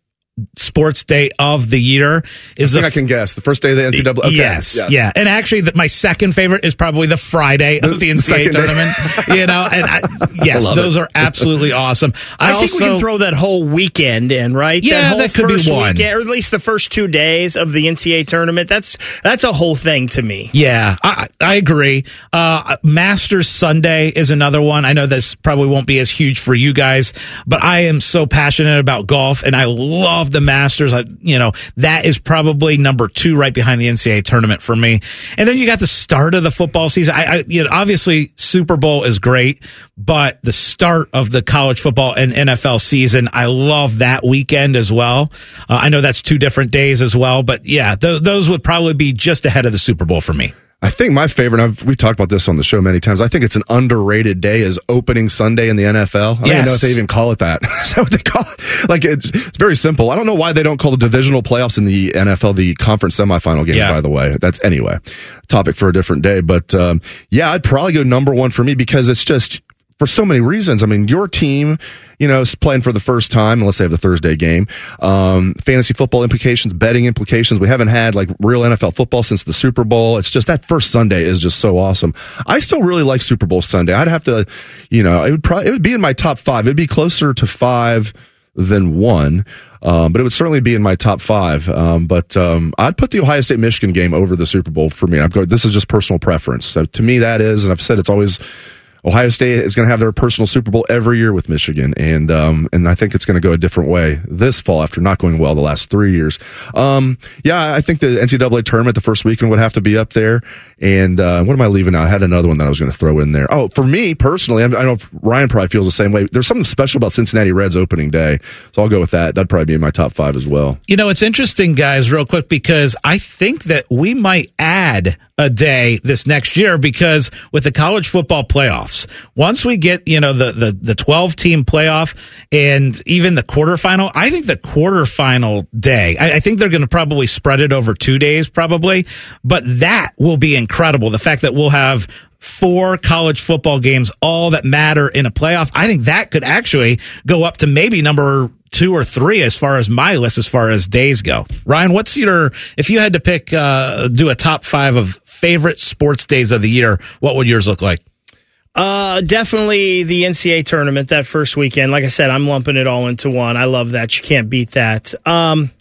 sports day of the year is I think I can guess the first day of the NCAA. Okay. Yes, yes, yeah, and actually, the, my second favorite is probably the Friday of the NCAA tournament. you know, and I, yes, those it. are absolutely awesome. I, I think also, we can throw that whole weekend in, right? Yeah, that, that could be one, weekend, or at least the first two days of the NCAA tournament. That's that's a whole thing to me. Yeah, I, I agree. Uh, Masters Sunday is another one. I know this probably won't be as huge for you guys, but I am so passionate about golf, and I love the Masters. I, you know, that is probably number two right behind the NCAA tournament for me. And then you got the start of the football season. I, I you know, obviously Super Bowl is great, but the start of the college football and NFL season, I love that weekend as well. Uh, I know that's two different days as well, but yeah, th- those would probably be just ahead of the Super Bowl for me. I think my favorite, I've, we've talked about this on the show many times. I think it's an underrated day is opening Sunday in the NFL. I don't even know if they even call it that. is that what they call it? Like, it's, it's very simple. I don't know why they don't call the divisional playoffs in the NFL the conference semifinal games, yeah. by the way. That's anyway, topic for a different day. But, um, yeah, I'd probably go number one for me because it's just, for so many reasons. I mean, your team, you know, is playing for the first time, unless they have the Thursday game. Um, fantasy football implications, betting implications. We haven't had like real NFL football since the Super Bowl. It's just that first Sunday is just so awesome. I still really like Super Bowl Sunday. I'd have to, you know, it would probably, it would be in my top five. It'd be closer to five than one. Um, but it would certainly be in my top five. Um, but um, I'd put the Ohio State Michigan game over the Super Bowl for me. I'm going, this is just personal preference. So to me, that is, and I've said it's always Ohio State is going to have their personal Super Bowl every year with Michigan, and um, and I think it's going to go a different way this fall after not going well the last three years. Um, yeah, I think the NCAA tournament the first weekend would have to be up there. And uh, what am I leaving out? I had another one that I was going to throw in there. Oh, for me personally, I know Ryan probably feels the same way. There's something special about Cincinnati Reds opening day, so I'll go with that. That'd probably be in my top five as well. You know, it's interesting, guys, real quick, because I think that we might add a day this next year because with the college football playoffs, once we get, you know, the, the, the 12 team playoff and even the quarterfinal, I think the quarterfinal day, I, I think they're going to probably spread it over two days, probably, but that will be incredible. The fact that we'll have four college football games, all that matter in a playoff. I think that could actually go up to maybe number two or three as far as my list, as far as days go. Ryan, what's your, if you had to pick, uh, do a top five of favorite sports days of the year, what would yours look like? Uh, definitely the NCAA tournament that first weekend. Like I said, I'm lumping it all into one. I love that. You can't beat that. Um,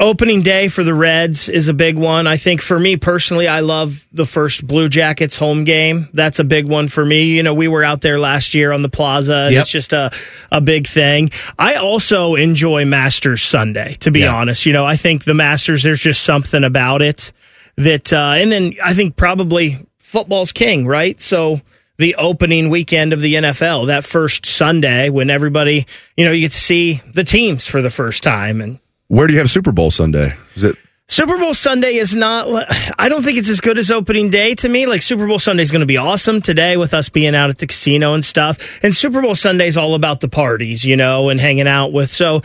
opening day for the Reds is a big one. I think for me personally, I love the first Blue Jackets home game. That's a big one for me. You know, we were out there last year on the plaza. Yep. It's just a, a big thing. I also enjoy Masters Sunday, to be yeah. honest. You know, I think the Masters, there's just something about it that, uh, and then I think probably football's king, right? So, the opening weekend of the NFL, that first Sunday when everybody, you know, you get to see the teams for the first time and where do you have Super Bowl Sunday? Is it Super Bowl Sunday is not. I don't think it's as good as opening day to me. Like Super Bowl Sunday is going to be awesome today with us being out at the casino and stuff. And Super Bowl Sunday is all about the parties, you know, and hanging out with. So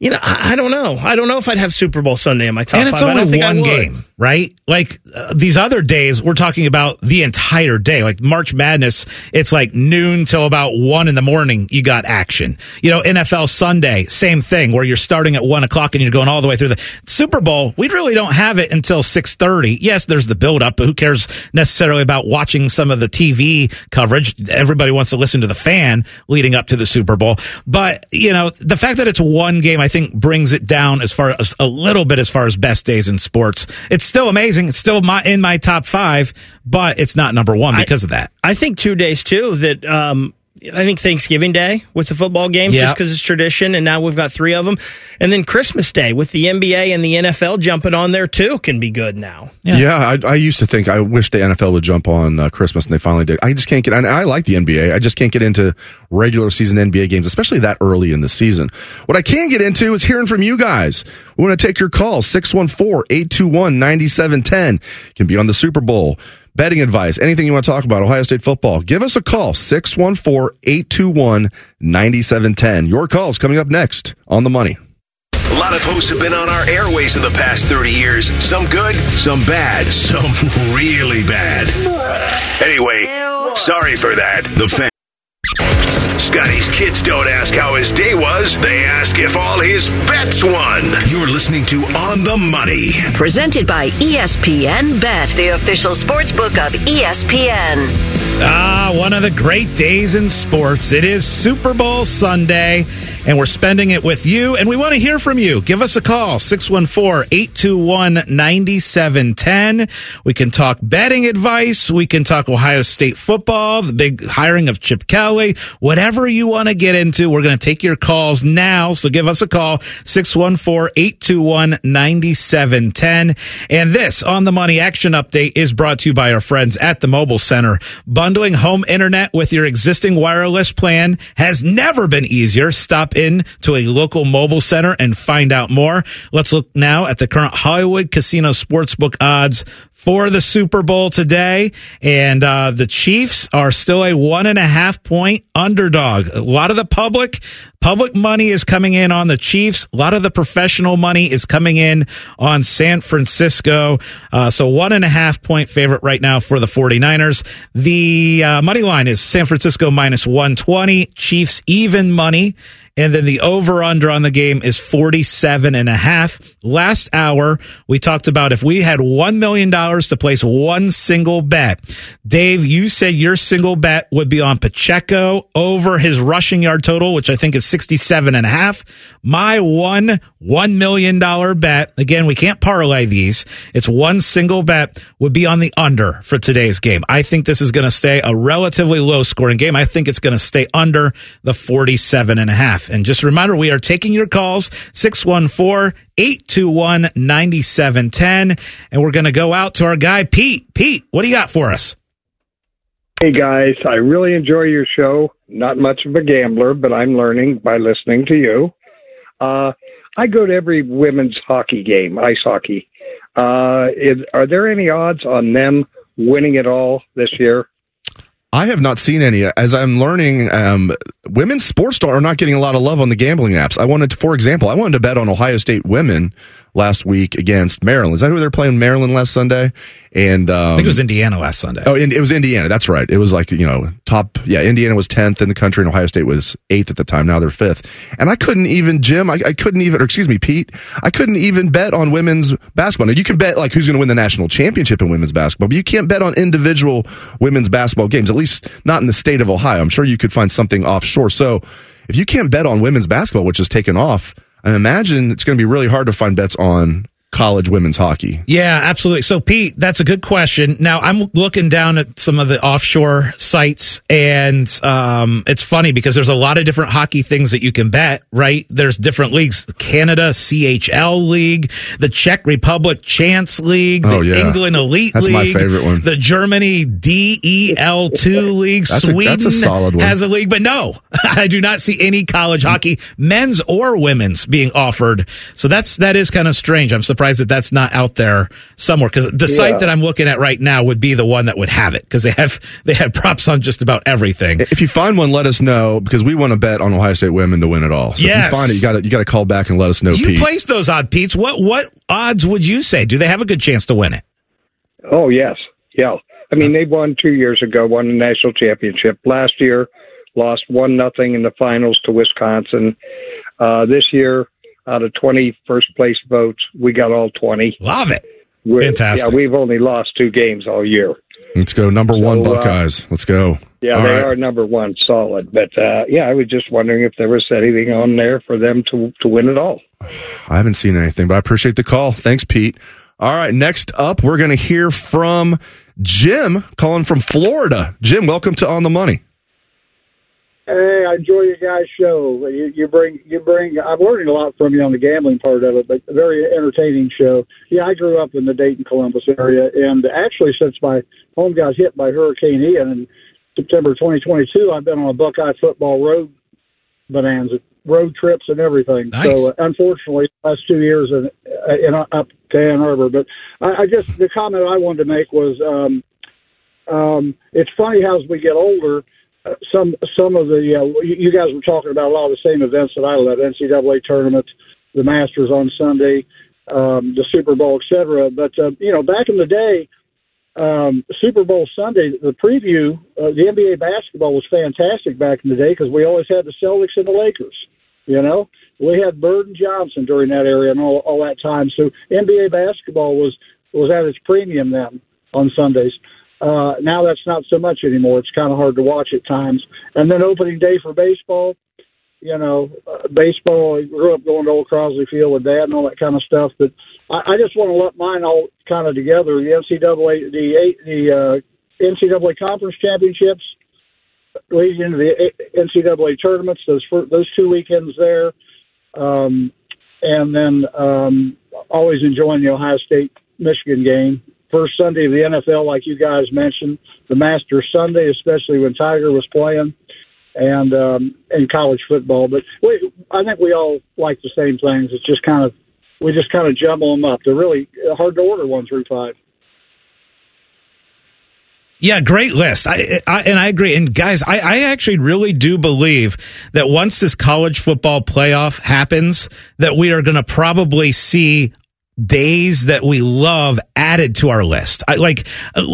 you know, I, I, don't know. I don't know if I'd have Super Bowl Sunday in my top and it's five. only one game, right? Like uh, these other days, we're talking about the entire day. Like March Madness, it's like noon till about one in the morning. You got action. You know, NFL Sunday, same thing, where you're starting at one o'clock and you're going all the way through the Super Bowl. We really don't have it until six thirty. Yes, there's the build up, but who cares necessarily about watching some of the TV coverage? Everybody wants to listen to the fan leading up to the Super Bowl. But you know, the fact that it's one game. I think brings it down as far as a little bit as far as best days in sports. It's still amazing. It's still my in my top five, but it's not number one because I, of that. I think two days too that um, I think Thanksgiving Day with the football games, yep. just because it's tradition, and now we've got three of them, and then Christmas Day with the NBA and the NFL jumping on there too can be good now. Yeah, yeah I, I, used to think I wish the NFL would jump on uh, Christmas, and they finally did. I just can't get. I, I like the NBA. I just can't get into regular season NBA games, especially that early in the season. What I can get into is hearing from you guys. We want to take your calls 614 821 9710. Can be on the Super Bowl betting advice, anything you want to talk about, Ohio State football, give us a call, 614 821 9710. Your call's coming up next on the money. A lot of hosts have been on our airways in the past 30 years. Some good, some bad, some really bad. Anyway, sorry for that. The fan. Scotty's kids don't ask how his day was, they ask if all his bets won. You're listening to On the Money. Presented by ESPN Bet, the official sports book of ESPN. Ah, one of the great days in sports. It is Super Bowl Sunday, and we're spending it with you, and we want to hear from you. Give us a call, 614 821 9710. We can talk betting advice. We can talk Ohio State football, the big hiring of Chip Kelly, whatever you want to get into. We're going to take your calls now. So give us a call, 614 821 9710. And this on the money action update is brought to you by our friends at the Mobile Center. Bundling home internet with your existing wireless plan has never been easier. Stop in to a local mobile center and find out more. Let's look now at the current Hollywood Casino Sportsbook odds for the Super Bowl today, and uh, the Chiefs are still a one and a half point underdog. A lot of the public public money is coming in on the Chiefs. A lot of the professional money is coming in on San Francisco. Uh, so one and a half point favorite right now for the 49ers. The uh, money line is San Francisco minus 120, Chiefs even money. And then the over under on the game is 47 and a half. Last hour, we talked about if we had $1 million to place one single bet. Dave, you said your single bet would be on Pacheco over his rushing yard total, which I think is 67 and a half. My one $1 million bet, again, we can't parlay these. It's one single bet would be on the under for today's game. I think this is going to stay a relatively low scoring game. I think it's going to stay under the 47 and a half. And just a reminder, we are taking your calls 614 821 9710. And we're going to go out to our guy, Pete. Pete, what do you got for us? Hey guys, I really enjoy your show. Not much of a gambler, but I'm learning by listening to you. Uh, I go to every women's hockey game, ice hockey. Uh, is, are there any odds on them winning it all this year? I have not seen any. As I'm learning, um, women's sports are not getting a lot of love on the gambling apps. I wanted, to, for example, I wanted to bet on Ohio State women last week against Maryland. Is that who they're playing Maryland last Sunday? And um, I think it was Indiana last Sunday. Oh, it was Indiana. That's right. It was like you know top. Yeah, Indiana was tenth in the country, and Ohio State was eighth at the time. Now they're fifth. And I couldn't even Jim. I, I couldn't even. Or excuse me, Pete. I couldn't even bet on women's basketball. Now you can bet like who's going to win the national championship in women's basketball, but you can't bet on individual women's basketball games. At least not in the state of Ohio. I'm sure you could find something offshore. So if you can't bet on women's basketball, which is taken off. I imagine it's going to be really hard to find bets on college women's hockey? Yeah, absolutely. So, Pete, that's a good question. Now, I'm looking down at some of the offshore sites, and um, it's funny because there's a lot of different hockey things that you can bet, right? There's different leagues Canada CHL League, the Czech Republic Chance League, the Oh, yeah. England Elite That's my League, favorite one. the Germany DEL2 League, That's a- Sweden that's a solid one. has a league, but no, I do not see any college hockey, men's or women's, being offered. So that's that is kind of strange. I'm surprised that that's not out there somewhere because the Yeah. site that I'm looking at right now would be the one that would have it because they have they have props on just about everything. If you find one, let us know because we want to bet on Ohio State women to win it all. So Yes. if you find it, you got to you got to call back and let us know. You Pete. place those odd Pete's. What what odds would you say? Do they have a good chance to win it? Oh yes, yeah. I mean, they won two years ago, won the national championship. Last year, lost one nothing in the finals to Wisconsin. Uh, this year, out of twenty first place votes, we got all twenty. Love it. We're- Fantastic. Yeah, we've only lost two games all year. Let's go number one, So, uh, Buckeyes. Let's go. Yeah, All they right. are number one, solid. But uh, yeah, I was just wondering if there was anything on there for them to to win it all. I haven't seen anything, but I appreciate the call. Thanks, Pete. All right, next up, we're going to hear from Jim calling from Florida. Jim, welcome to On the Money. Hey, I enjoy your guys' show. You, you bring, you bring. I'm learning a lot from you on the gambling part of it, but a very entertaining show. Yeah, I grew up in the Dayton, Columbus area, and actually, since my home got hit by Hurricane Ian in September 2022, I've been on a Buckeye football road bonanza, road trips, and everything. Nice. So, uh, unfortunately, last two years in, uh, in up to Ann Arbor. But I, I just the comment I wanted to make was, um, um, it's funny how as we get older some some of the you you guys were talking about a lot of the same events that I led NCAA tournament, the Masters on Sunday, um, the Super Bowl, etc. But uh, you know, back in the day, um, Super Bowl Sunday, the preview, uh, the NBA basketball was fantastic back in the day because we always had the Celtics and the Lakers. You know, we had Bird and Johnson during that area and all, all that time. So NBA basketball was was at its premium then on Sundays. Uh, now that's not so much anymore. It's kind of hard to watch at times. And then opening day for baseball, you know, uh, baseball. I grew up going to Old Crosley Field with Dad and all that kind of stuff. But I, I just want to let mine all kind of together. The NCAA, the eight- the uh, NCAA conference championships leading into the NCAA tournaments. Those fir- those two weekends there, um, and then um, always enjoying the Ohio State Michigan game. First Sunday of the NFL, like you guys mentioned, the Masters Sunday, especially when Tiger was playing, and um, and college football. But we, I think we all like the same things. It's just kind of we just kind of jumble them up. They're really hard to order one through five. Yeah, great list. I, I and I agree. And guys, I, I actually really do believe that once this college football playoff happens, that we are going to probably see days that we love added to our list. I, like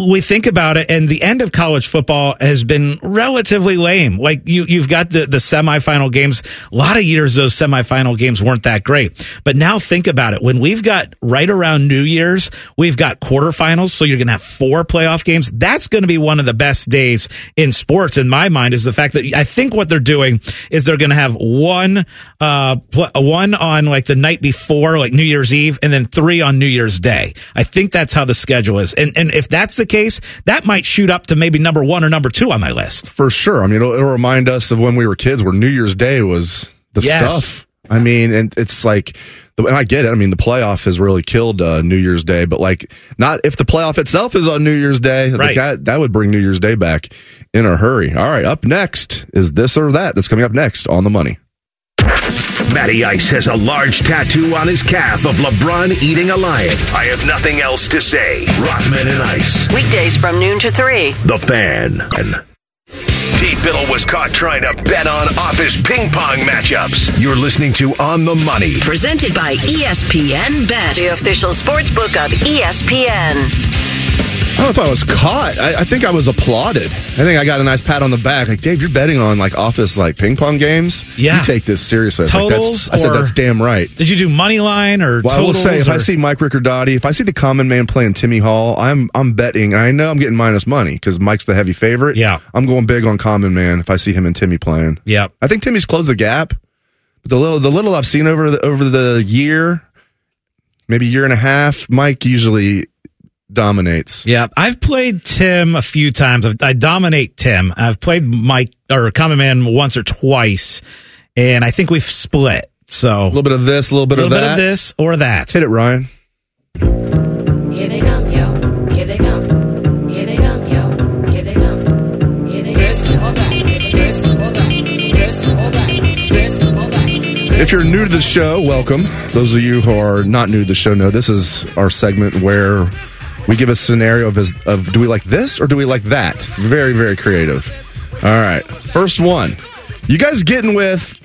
we think about it and the end of college football has been relatively lame. Like you you've got the the semifinal games. A lot of years those semifinal games weren't that great. But now think about it. When we've got right around New Year's, we've got quarterfinals, so you're going to have four playoff games. That's going to be one of the best days in sports in my mind is the fact that I think what they're doing is they're going to have one uh pl- one on like the night before like New Year's Eve and then three on New Year's Day. I think that's how the schedule is. And and if that's the case, that might shoot up to maybe number one or number two on my list. For sure. I mean, it'll, it'll remind us of when we were kids where New Year's Day was the Yes. stuff. I mean, and it's like, and I get it. I mean, the playoff has really killed uh, New Year's Day, but like, not if the playoff itself is on New Year's Day. like Right. that, that would bring New Year's Day back in a hurry. All right, up next is this or that. That's coming up next on the money. Matty Ice has a large tattoo on his calf of LeBron eating a lion. I have nothing else to say. Rothman and Ice. Weekdays from noon to 3. The Fan. T. Biddle was caught trying to bet on office ping pong matchups. You're listening to On the Money. Presented by ESPN Bet, the official sports book of ESPN. I don't know if I was caught. I, I think I was applauded. I think I got a nice pat on the back. Like, Dave, you're betting on like office like ping pong games. Yeah. you take this seriously. I was like, that's- Totals I said that's damn right. Did you do money line or Well, I will say, if I see Mike Ricordati, if I see the common man playing Timmy Hall, I'm I'm betting. and I know I'm getting minus money because Mike's the heavy favorite. Yeah. I'm going big on common man if I see him and Timmy playing. yeah, I think Timmy's closed the gap. But the little the little I've seen over the over the year, maybe year and a half, Mike usually dominates. Yeah, I've played Tim a few times. I've- I dominate Tim. I've played Mike or Common Man once or twice, and I think we've split. So A little bit of this, a little bit a of little bit that. of this or that. Hit it, Ryan. Here they come, yo. Here they come. Here they come, yo. Here they come. Here they this or that. This or that. This or that. This or that. If you're new to the show, welcome. Those of you who are not new to the show know this is our segment where we give a scenario of, of do we like this or do we like that? It's very, very creative. All right. First one. You guys getting with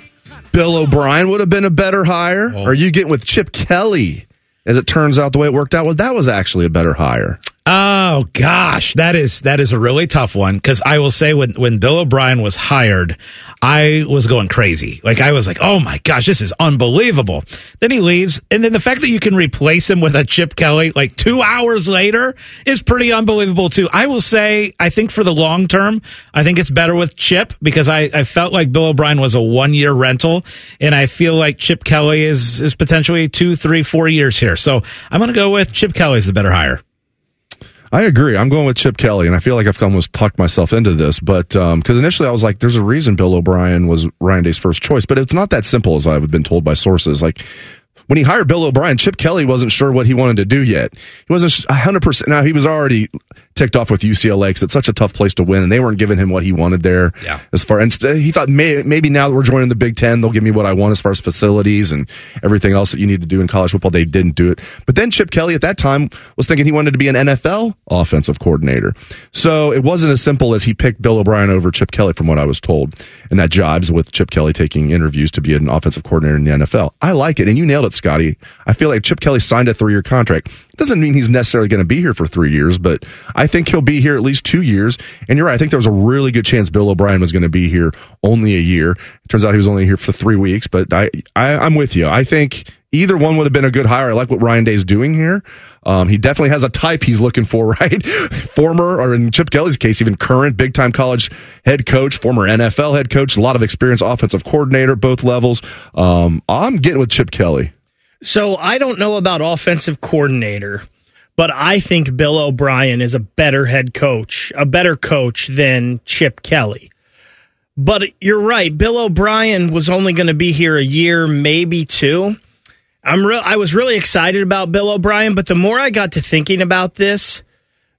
Bill O'Brien would have been a better hire? Or are you getting with Chip Kelly? As it turns out, the way it worked out, well, that was actually a better hire. Oh gosh, that is that is a really tough one because I will say when when Bill O'Brien was hired, I was going crazy. Like I was like, oh my gosh, this is unbelievable. Then he leaves, and then the fact that you can replace him with a Chip Kelly like two hours later is pretty unbelievable too. I will say, I think for the long term, I think it's better with Chip because I, I felt like Bill O'Brien was a one year rental, and I feel like Chip Kelly is is potentially two, three, four years here. So I'm going to go with Chip Kelly as the better hire. I agree. I'm going with Chip Kelly, and I feel like I've almost talked myself into this, but um, because initially I was like, "There's a reason Bill O'Brien was Ryan Day's first choice," but it's not that simple as I've been told by sources. Like when he hired Bill O'Brien, Chip Kelly wasn't sure what he wanted to do yet. He wasn't 100. percent Now he was already ticked off with UCLA because it's such a tough place to win, and they weren't giving him what he wanted there. Yeah. As far and he thought may, maybe now that we're joining the Big Ten, they'll give me what I want as far as facilities and everything else that you need to do in college football. They didn't do it. But then Chip Kelly at that time was thinking he wanted to be an NFL offensive coordinator. So it wasn't as simple as he picked Bill O'Brien over Chip Kelly, from what I was told. And that jibes with Chip Kelly taking interviews to be an offensive coordinator in the NFL. I like it, and you nailed it, Scotty. I feel like Chip Kelly signed a three-year contract. Doesn't mean he's necessarily going to be here for three years, but I think he'll be here at least two years. And you're right. I think there was a really good chance Bill O'Brien was going to be here only a year. It turns out he was only here for three weeks, but I, I I'm with you. I think either one would have been a good hire. I like what Ryan Day's doing here. Um, he definitely has a type he's looking for, right? former, or in Chip Kelly's case, even current big time college head coach, former NFL head coach, a lot of experience, offensive coordinator, both levels. Um, I'm getting with Chip Kelly. So I don't know about offensive coordinator, but I think Bill O'Brien is a better head coach, a better coach than Chip Kelly. But you're right. Bill O'Brien was only going to be here a year, maybe two. I'm real. I was really excited about Bill O'Brien, but the more I got to thinking about this,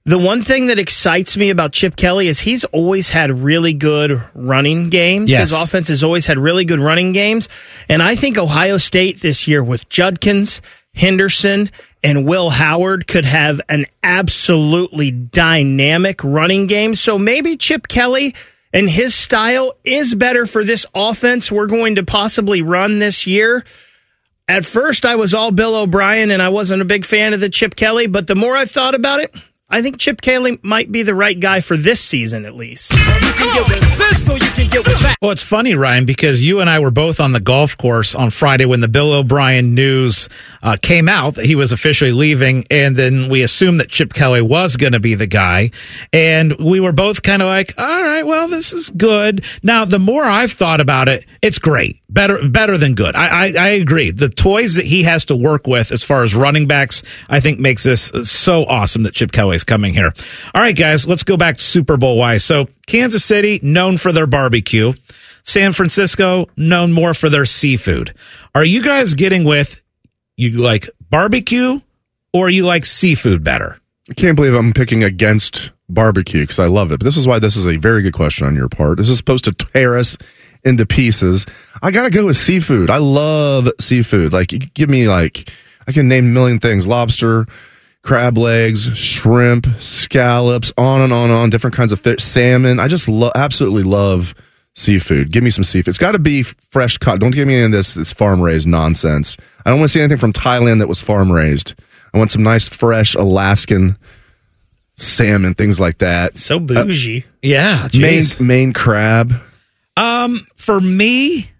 the one thing that excites me about Chip Kelly is he's always had really good running games. Yes. His offense has always had really good running games. And I think Ohio State this year with Judkins, Henderson, and Will Howard could have an absolutely dynamic running game. So maybe Chip Kelly and his style is better for this offense we're going to possibly run this year. At first, I was all Bill O'Brien and I wasn't a big fan of the Chip Kelly, but the more I've thought about it, I think Chip Kelly might be the right guy for this season at least. Well, it's funny, Ryan, because you and I were both on the golf course on Friday when the Bill O'Brien news uh, came out that he was officially leaving, and then we assumed that Chip Kelly was going to be the guy, and we were both kind of like, "All right, well, this is good." Now, the more I've thought about it, it's great, better, better than good. I, I, I agree. The toys that he has to work with as far as running backs, I think makes this so awesome that Chip Kelly is coming here. All right, guys, let's go back to Super Bowl wise. So, Kansas City known for their barbecue. San Francisco, known more for their seafood. Are you guys getting with you like barbecue or you like seafood better? I can't believe I'm picking against barbecue because I love it. But this is why this is a very good question on your part. This is supposed to tear us into pieces. I gotta go with seafood. I love seafood. Like, give me like, I can name a million things: lobster, crab legs, shrimp, scallops, on and on and on, different kinds of fish, salmon. I just lo- absolutely love seafood. Give me some seafood. It's got to be fresh cut. Don't give me any of this, this farm raised nonsense. I don't want to see anything from Thailand that was farm raised. I want some nice, fresh Alaskan salmon, things like that. So bougie. yeah, Maine, geez. Maine crab. Um, for me,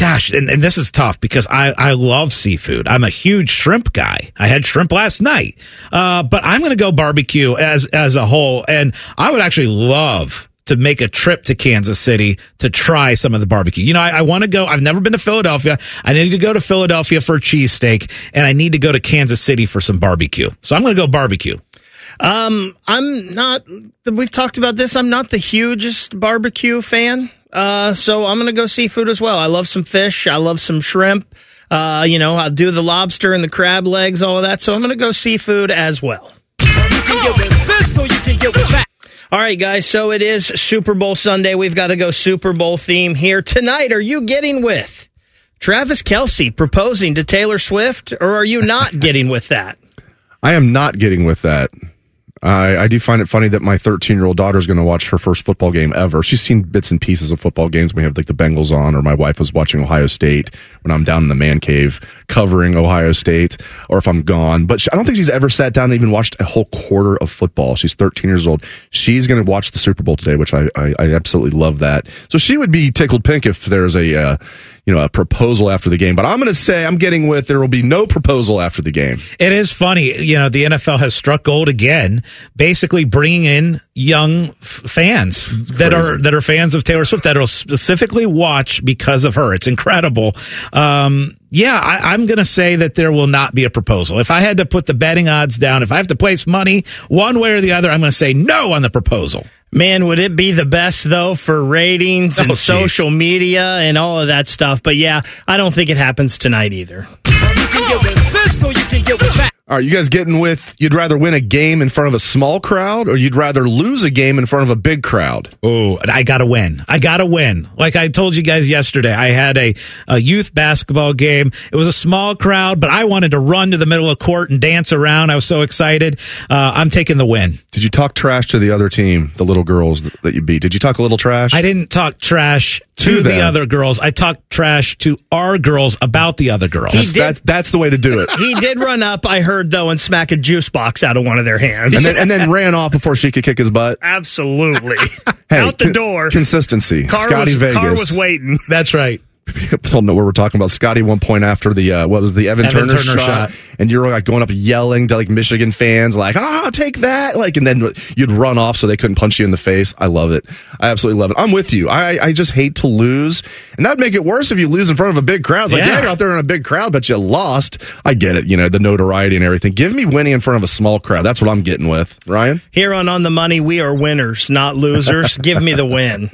gosh, and, and this is tough because I, I love seafood. I'm a huge shrimp guy. I had shrimp last night. Uh, but I'm going to go barbecue as, as a whole. And I would actually love to make a trip to Kansas City to try some of the barbecue. You know, I, I want to go. I've never been to Philadelphia. I need to go to Philadelphia for a cheesesteak and I need to go to Kansas City for some barbecue. So I'm going to go barbecue. Um, I'm not. We've talked about this. I'm not the hugest barbecue fan. Uh, so I'm gonna go seafood as well. I love some fish. I love some shrimp. Uh, you know, I'll do the lobster and the crab legs, all of that. So I'm gonna go seafood as well. All right, guys. So it is Super Bowl Sunday. We've got to go Super Bowl theme here tonight. Are you getting with Travis Kelce proposing to Taylor Swift, or are you not getting with that? I am not getting with that. I, I do find it funny that my 13 year old daughter is going to watch her first football game ever. She's seen bits and pieces of football games. We have like the Bengals on, or my wife was watching Ohio State when I'm down in the man cave covering Ohio State, or if I'm gone. But she, I don't think she's ever sat down and even watched a whole quarter of football. She's 13 years old. She's going to watch the Super Bowl today, which I, I, I absolutely love that. So she would be tickled pink if there's a, uh, you know, a proposal after the game. But I'm going to say I'm getting with there will be no proposal after the game. It is funny, you know, the NFL has struck gold again, basically bringing in young fans that are that are fans of Taylor Swift that will specifically watch because of her. It's incredible. Um, yeah, I, I'm going to say that there will not be a proposal. If I had to put the betting odds down, if I have to place money one way or the other, I'm going to say no on the proposal. Man, would it be the best though for ratings and Oh, social media and all of that stuff? But yeah, I don't think it happens tonight either. All right, you guys getting with you'd rather win a game in front of a small crowd or you'd rather lose a game in front of a big crowd? Oh, I got to win. I got to win. Like I told you guys yesterday, I had a, a youth basketball game. It was a small crowd, but I wanted to run to the middle of court and dance around. I was so excited. Uh, I'm taking the win. Did you talk trash to the other team, the little girls that, that you beat? Did you talk a little trash? I didn't talk trash to, To the other girls. I talked trash to our girls about the other girls. That's, that's, that's the way to do it. He did run up, I heard though, and smack a juice box out of one of their hands. and then and then ran off before she could kick his butt. Absolutely. Hey, Out the con- door. Consistency. Car Scotty was, Vegas. car was waiting. That's right. People don't know where we're talking about. Scotty one point after the uh, what was the Evan, Evan Turner, Turner shot, shot. and you're like going up yelling to like Michigan fans like ah take that like and then you'd run off so they couldn't punch you in the face. I love it. I absolutely love it. I'm with you. I I just hate to lose, and that'd make it worse if you lose in front of a big crowd. It's like Yeah. yeah, you're out there in a big crowd, but you lost. I get it. You know the notoriety and everything. Give me winning in front of a small crowd. That's what I'm getting with Ryan. Here on On the Money, we are winners, not losers. Give me the win.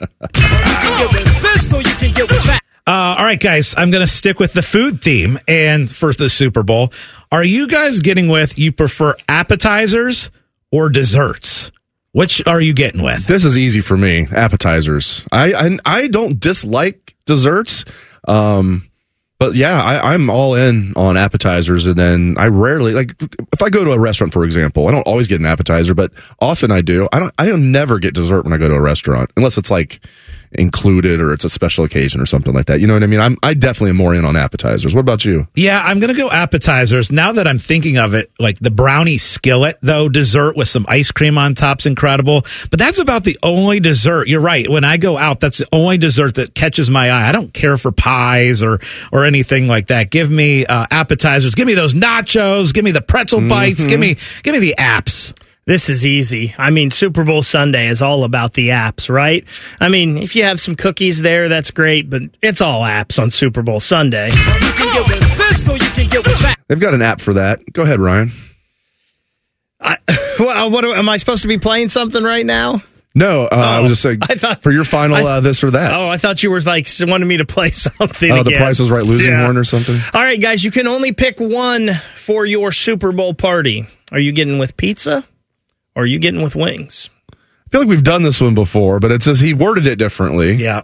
Uh, all right, guys, I'm going to stick with the food theme and for the Super Bowl. Are you guys getting with you prefer appetizers or desserts? Which are you getting with? This is easy for me. Appetizers. I I, I don't dislike desserts. Um, But yeah, I, I'm all in on appetizers, and then I rarely like if I go to a restaurant, for example, I don't always get an appetizer, but often I do. I don't. I don't never get dessert when I go to a restaurant unless it's like included or it's a special occasion or something like that. You know what I mean? I'm I definitely am more in on appetizers. What about you? Yeah, I'm going to go appetizers. Now that I'm thinking of it, like the brownie skillet, though, dessert with some ice cream on top's incredible. But that's about the only dessert. You're right. When I go out, that's the only dessert that catches my eye. I don't care for pies or, or anything like that. Give me uh, appetizers. Give me those nachos. Give me the pretzel bites. Give me, give me the apps. This is easy. I mean, Super Bowl Sunday is all about the apps, right? I mean, if you have some cookies there, that's great, but it's all apps on Super Bowl Sunday. They've got an app for that. Go ahead, Ryan. Well, what am I supposed to be playing something right now? No, uh, I was just saying I thought- for your final uh, this or that. Oh, I thought you were like wanted me to play something. Oh, the. Price is Right losing Yeah. horn or something. All right, guys, you can only pick one for your Super Bowl party. Are you getting with pizza are you getting with wings? I feel like we've done this one before, but it says he worded it differently. Yeah.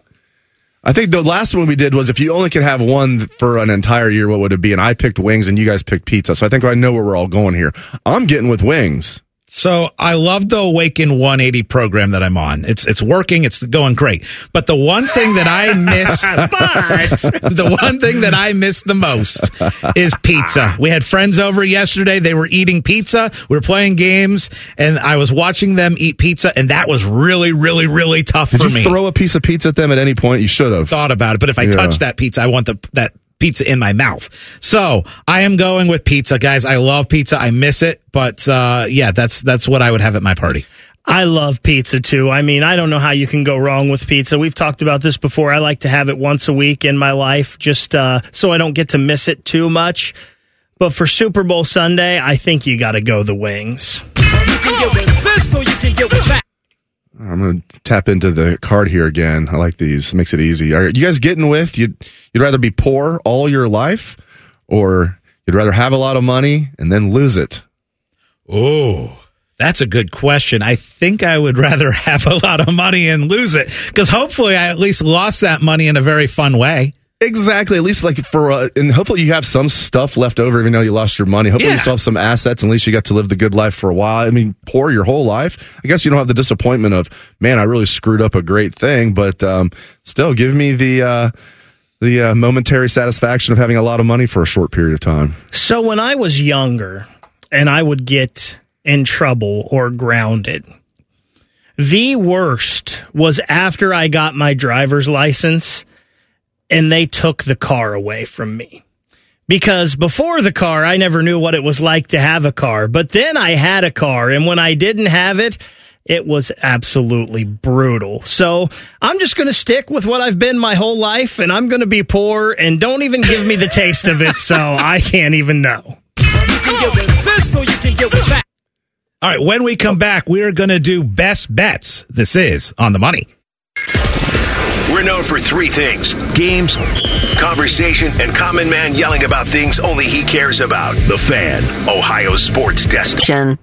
I think the last one we did was if you only could have one for an entire year, what would it be? And I picked wings and you guys picked pizza. So I think I know where we're all going here. I'm getting with wings. So I love the Awaken 180 program that I'm on. It's it's working. It's going great. But the one thing that I miss, the one thing that I miss the most is pizza. We had friends over yesterday. They were eating pizza. We were playing games, and I was watching them eat pizza, and that was really, really, really tough Did for you me. throw a piece of pizza at them at any point? You should have. Thought about it, but if I Yeah. touch that pizza, I want the that pizza in my mouth. So I am going with pizza, guys. I love pizza. I miss it, but uh, yeah, that's that's what I would have at my party. I love pizza too. I mean, I don't know how you can go wrong with pizza. We've talked about this before. I like to have it once a week in my life just uh, so I don't get to miss it too much. But for Super Bowl Sunday, I think you got to go the wings. I'm going to tap into the card here again. I like these. Makes it easy. Are you guys getting with? You'd, you'd rather be poor all your life or you'd rather have a lot of money and then lose it? Oh, that's a good question. I think I would rather have a lot of money and lose it because hopefully I at least lost that money in a very fun way. Exactly. At least like for, uh, and hopefully you have some stuff left over, even though you lost your money. Hopefully Yeah. you still have some assets. At least you got to live the good life for a while. I mean, poor your whole life. I guess you don't have the disappointment of, man, I really screwed up a great thing, but, um, still give me the, uh, the uh, momentary satisfaction of having a lot of money for a short period of time. So when I was younger and I would get in trouble or grounded, the worst was after I got my driver's license and they took the car away from me. Because before the car, I never knew what it was like to have a car. But then I had a car, and when I didn't have it, it was absolutely brutal. So I'm just going to stick with what I've been my whole life, and I'm going to be poor, and don't even give me the taste of it, so I can't even know. All right, when we come back, we're going to do best bets. This is on the money. We're known for three things games, conversation, and Common Man yelling about things only he cares about. The Fan, Ohio sports destination.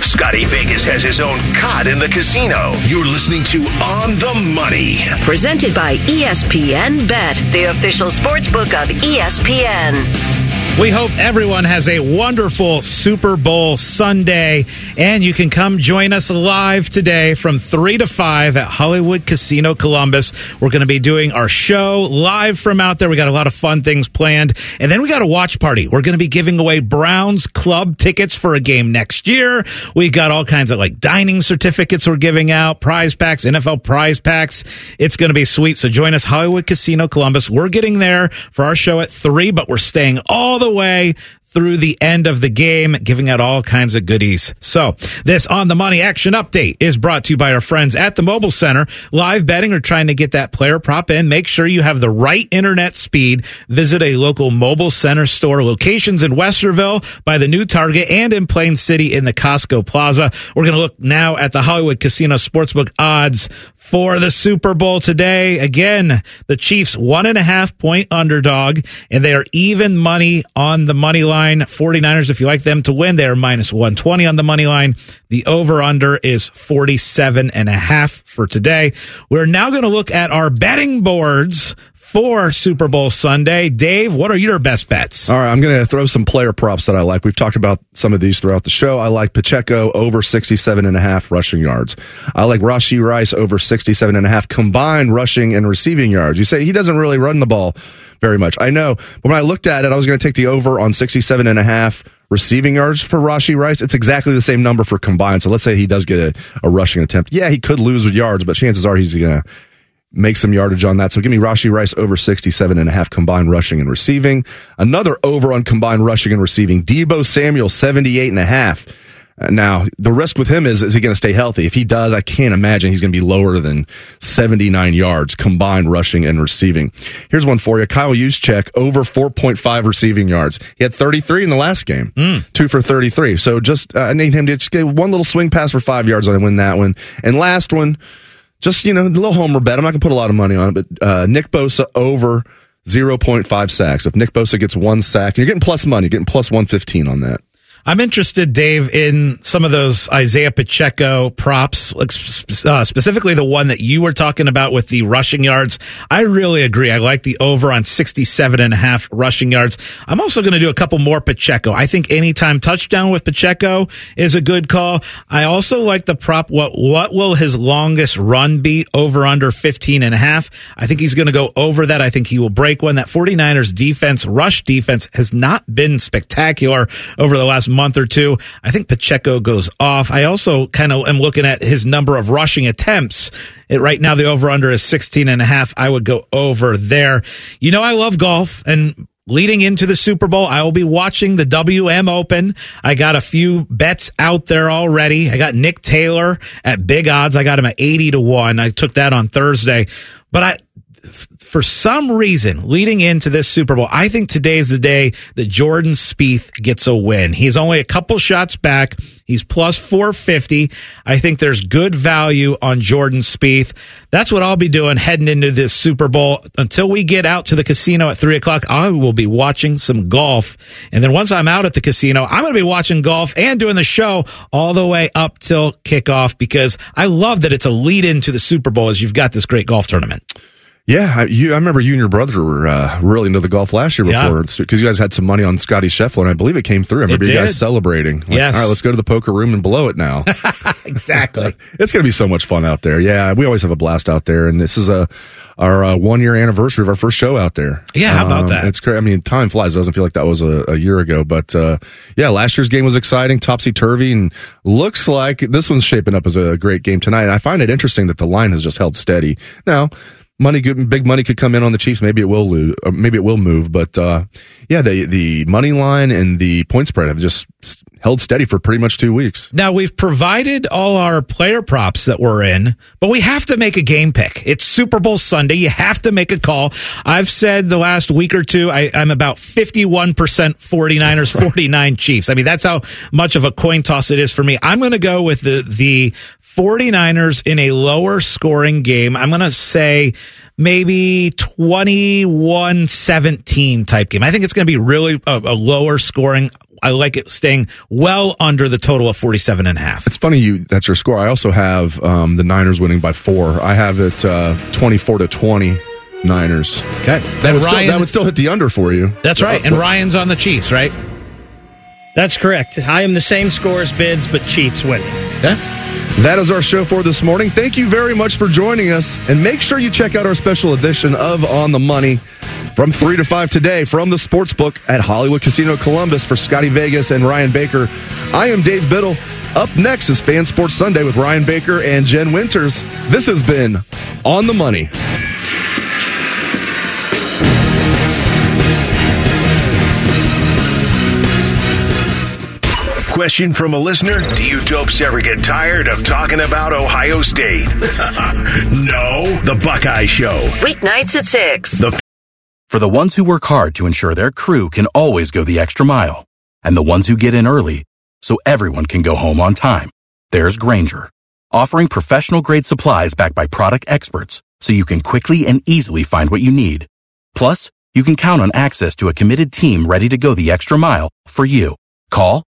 Scotty Vegas has his own cod in the casino. You're listening to On the Money. Presented by ESPN Bet, the official sports book of ESPN. We hope everyone has a wonderful Super Bowl Sunday, and you can come join us live today from 3 to 5 at Hollywood Casino Columbus. We're going to be doing our show live from out there. We got a lot of fun things planned, and then we got a watch party. We're going to be giving away Browns Club tickets for a game next year. We got all kinds of like dining certificates we're giving out, prize packs, NFL prize packs. It's going to be sweet. So join us, Hollywood Casino Columbus. We're getting there for our show at 3, but we're staying all the way through the end of the game, giving out all kinds of goodies. So, this on the money action update is brought to you by our friends at the Mobile Center. Live betting or trying to get that player prop in, make sure you have the right internet speed. Visit a local Mobile Center store locations in Westerville by the new Target and in Plain City in the Costco Plaza. We're going to look now at the Hollywood Casino Sportsbook odds for the Super Bowl today. Again, the Chiefs one and a half point underdog, and they are even money on the money line. 49ers, if you like them to win, they are minus 120 on the money line. The over under is 47 and a half for today. We're now going to look at our betting boards for Super Bowl Sunday. Dave, what are your best bets? All right, I'm going to throw some player props that I like. We've talked about some of these throughout the show. I like Pacheco over 67 and a half rushing yards. I like Rashee Rice over 67 and a half combined rushing and receiving yards. You say he doesn't really run the ball very much. I know, but when I looked at it, I was going to take the over on 67 and a half receiving yards for Rashee Rice. It's exactly the same number for combined. So let's say he does get a, a rushing attempt. Yeah, he could lose with yards, but chances are he's going to make some yardage on that. So give me Rashee Rice over 67 and a half combined rushing and receiving. Another over on combined rushing and receiving. Deebo Samuel 78 and a half. Now, the risk with him is, is he going to stay healthy? If he does, I can't imagine he's going to be lower than 79 yards combined rushing and receiving. Here's one for you. Kyle Juszczyk over 4.5 receiving yards. He had 33 in the last game. Two for 33. So just, uh, I need him to just get one little swing pass for five yards on win that one. And last one, just, you know, a little homer bet. I'm not going to put a lot of money on it, but, uh, Nick Bosa over 0.5 sacks. If Nick Bosa gets one sack, you're getting plus money, you're getting plus 115 on that. I'm interested, Dave, in some of those Isaiah Pacheco props, uh, specifically the one that you were talking about with the rushing yards. I really agree. I like the over on 67 and a half rushing yards. I'm also going to do a couple more Pacheco. I think anytime touchdown with Pacheco is a good call. I also like the prop. What, what will his longest run be over under 15 and a half? I think he's going to go over that. I think he will break one. That 49ers defense, rush defense has not been spectacular over the last month or two. I think Pacheco goes off. I also kind of am looking at his number of rushing attempts. It, right now, the over under is 16 and a half. I would go over there. You know, I love golf and Leading into the Super Bowl, I will be watching the WM Open. I got a few bets out there already. I got Nick Taylor at big odds. I got him at 80 to 1. I took that on Thursday. But I, for some reason, leading into this Super Bowl, I think today is the day that Jordan Spieth gets a win. He's only a couple shots back. He's plus 450. I think there's good value on Jordan Spieth. That's what I'll be doing heading into this Super Bowl. Until we get out to the casino at three o'clock, I will be watching some golf. And then once I'm out at the casino, I'm going to be watching golf and doing the show all the way up till kickoff because I love that it's a lead into the Super Bowl as you've got this great golf tournament. Yeah, I- you, I remember you and your brother were uh, really into the golf last year before because you guys had some money on Scottie Scheffler, and I believe it came through. I remember you guys celebrating. Like, Yes. All right, let's go to the poker room and blow it now. exactly. it's going to be so much fun out there. Yeah, we always have a blast out there, and this is a our uh, one year anniversary of our first show out there. Yeah, how about Um, that? It's crazy. I mean, time flies. It doesn't feel like that was a, a year ago, but uh, yeah, last year's game was exciting, topsy turvy, and looks like this one's shaping up as a great game tonight. I find it interesting that the line has just held steady. Now, money, big money could come in on the Chiefs. Maybe it will lose, maybe it will move, but uh, yeah, the the money line and the point spread have just held steady for pretty much two weeks. Now we've provided all our player props that we're in, but we have to make a game pick. It's Super Bowl Sunday. You have to make a call. I've said the last week or two, I, I'm about 51% 49ers, 49 Chiefs. I mean, that's how much of a coin toss it is for me. I'm going to go with the, the 49ers in a lower scoring game. I'm going to say maybe 21 17 type game. I think it's going to be really a, a lower scoring. I like it staying well under the total of 47 and a half. It's funny you that's your score. I also have um, the Niners winning by four. I have it uh, twenty four to twenty. Niners. Okay, That would, still, that would still hit the under for you. That's right. And Ryan's on the Chiefs, right? That's correct. I am the same score as bids, but Chiefs winning. Okay. That is our show for this morning. Thank you very much for joining us. And make sure you check out our special edition of On the Money from 3 to 5 today from the Sportsbook at Hollywood Casino Columbus for Scotty Vegas and Ryan Baker. I am Dave Biddle. Up next is Fan Sports Sunday with Ryan Baker and Jen Winters. This has been On the Money. Question from a listener Do you dopes ever get tired of talking about Ohio State? no. The Buckeye Show. Weeknights at 6. The For the ones who work hard to ensure their crew can always go the extra mile, and the ones who get in early so everyone can go home on time, there's Grainger, offering professional grade supplies backed by product experts so you can quickly and easily find what you need. Plus, you can count on access to a committed team ready to go the extra mile for you. Call,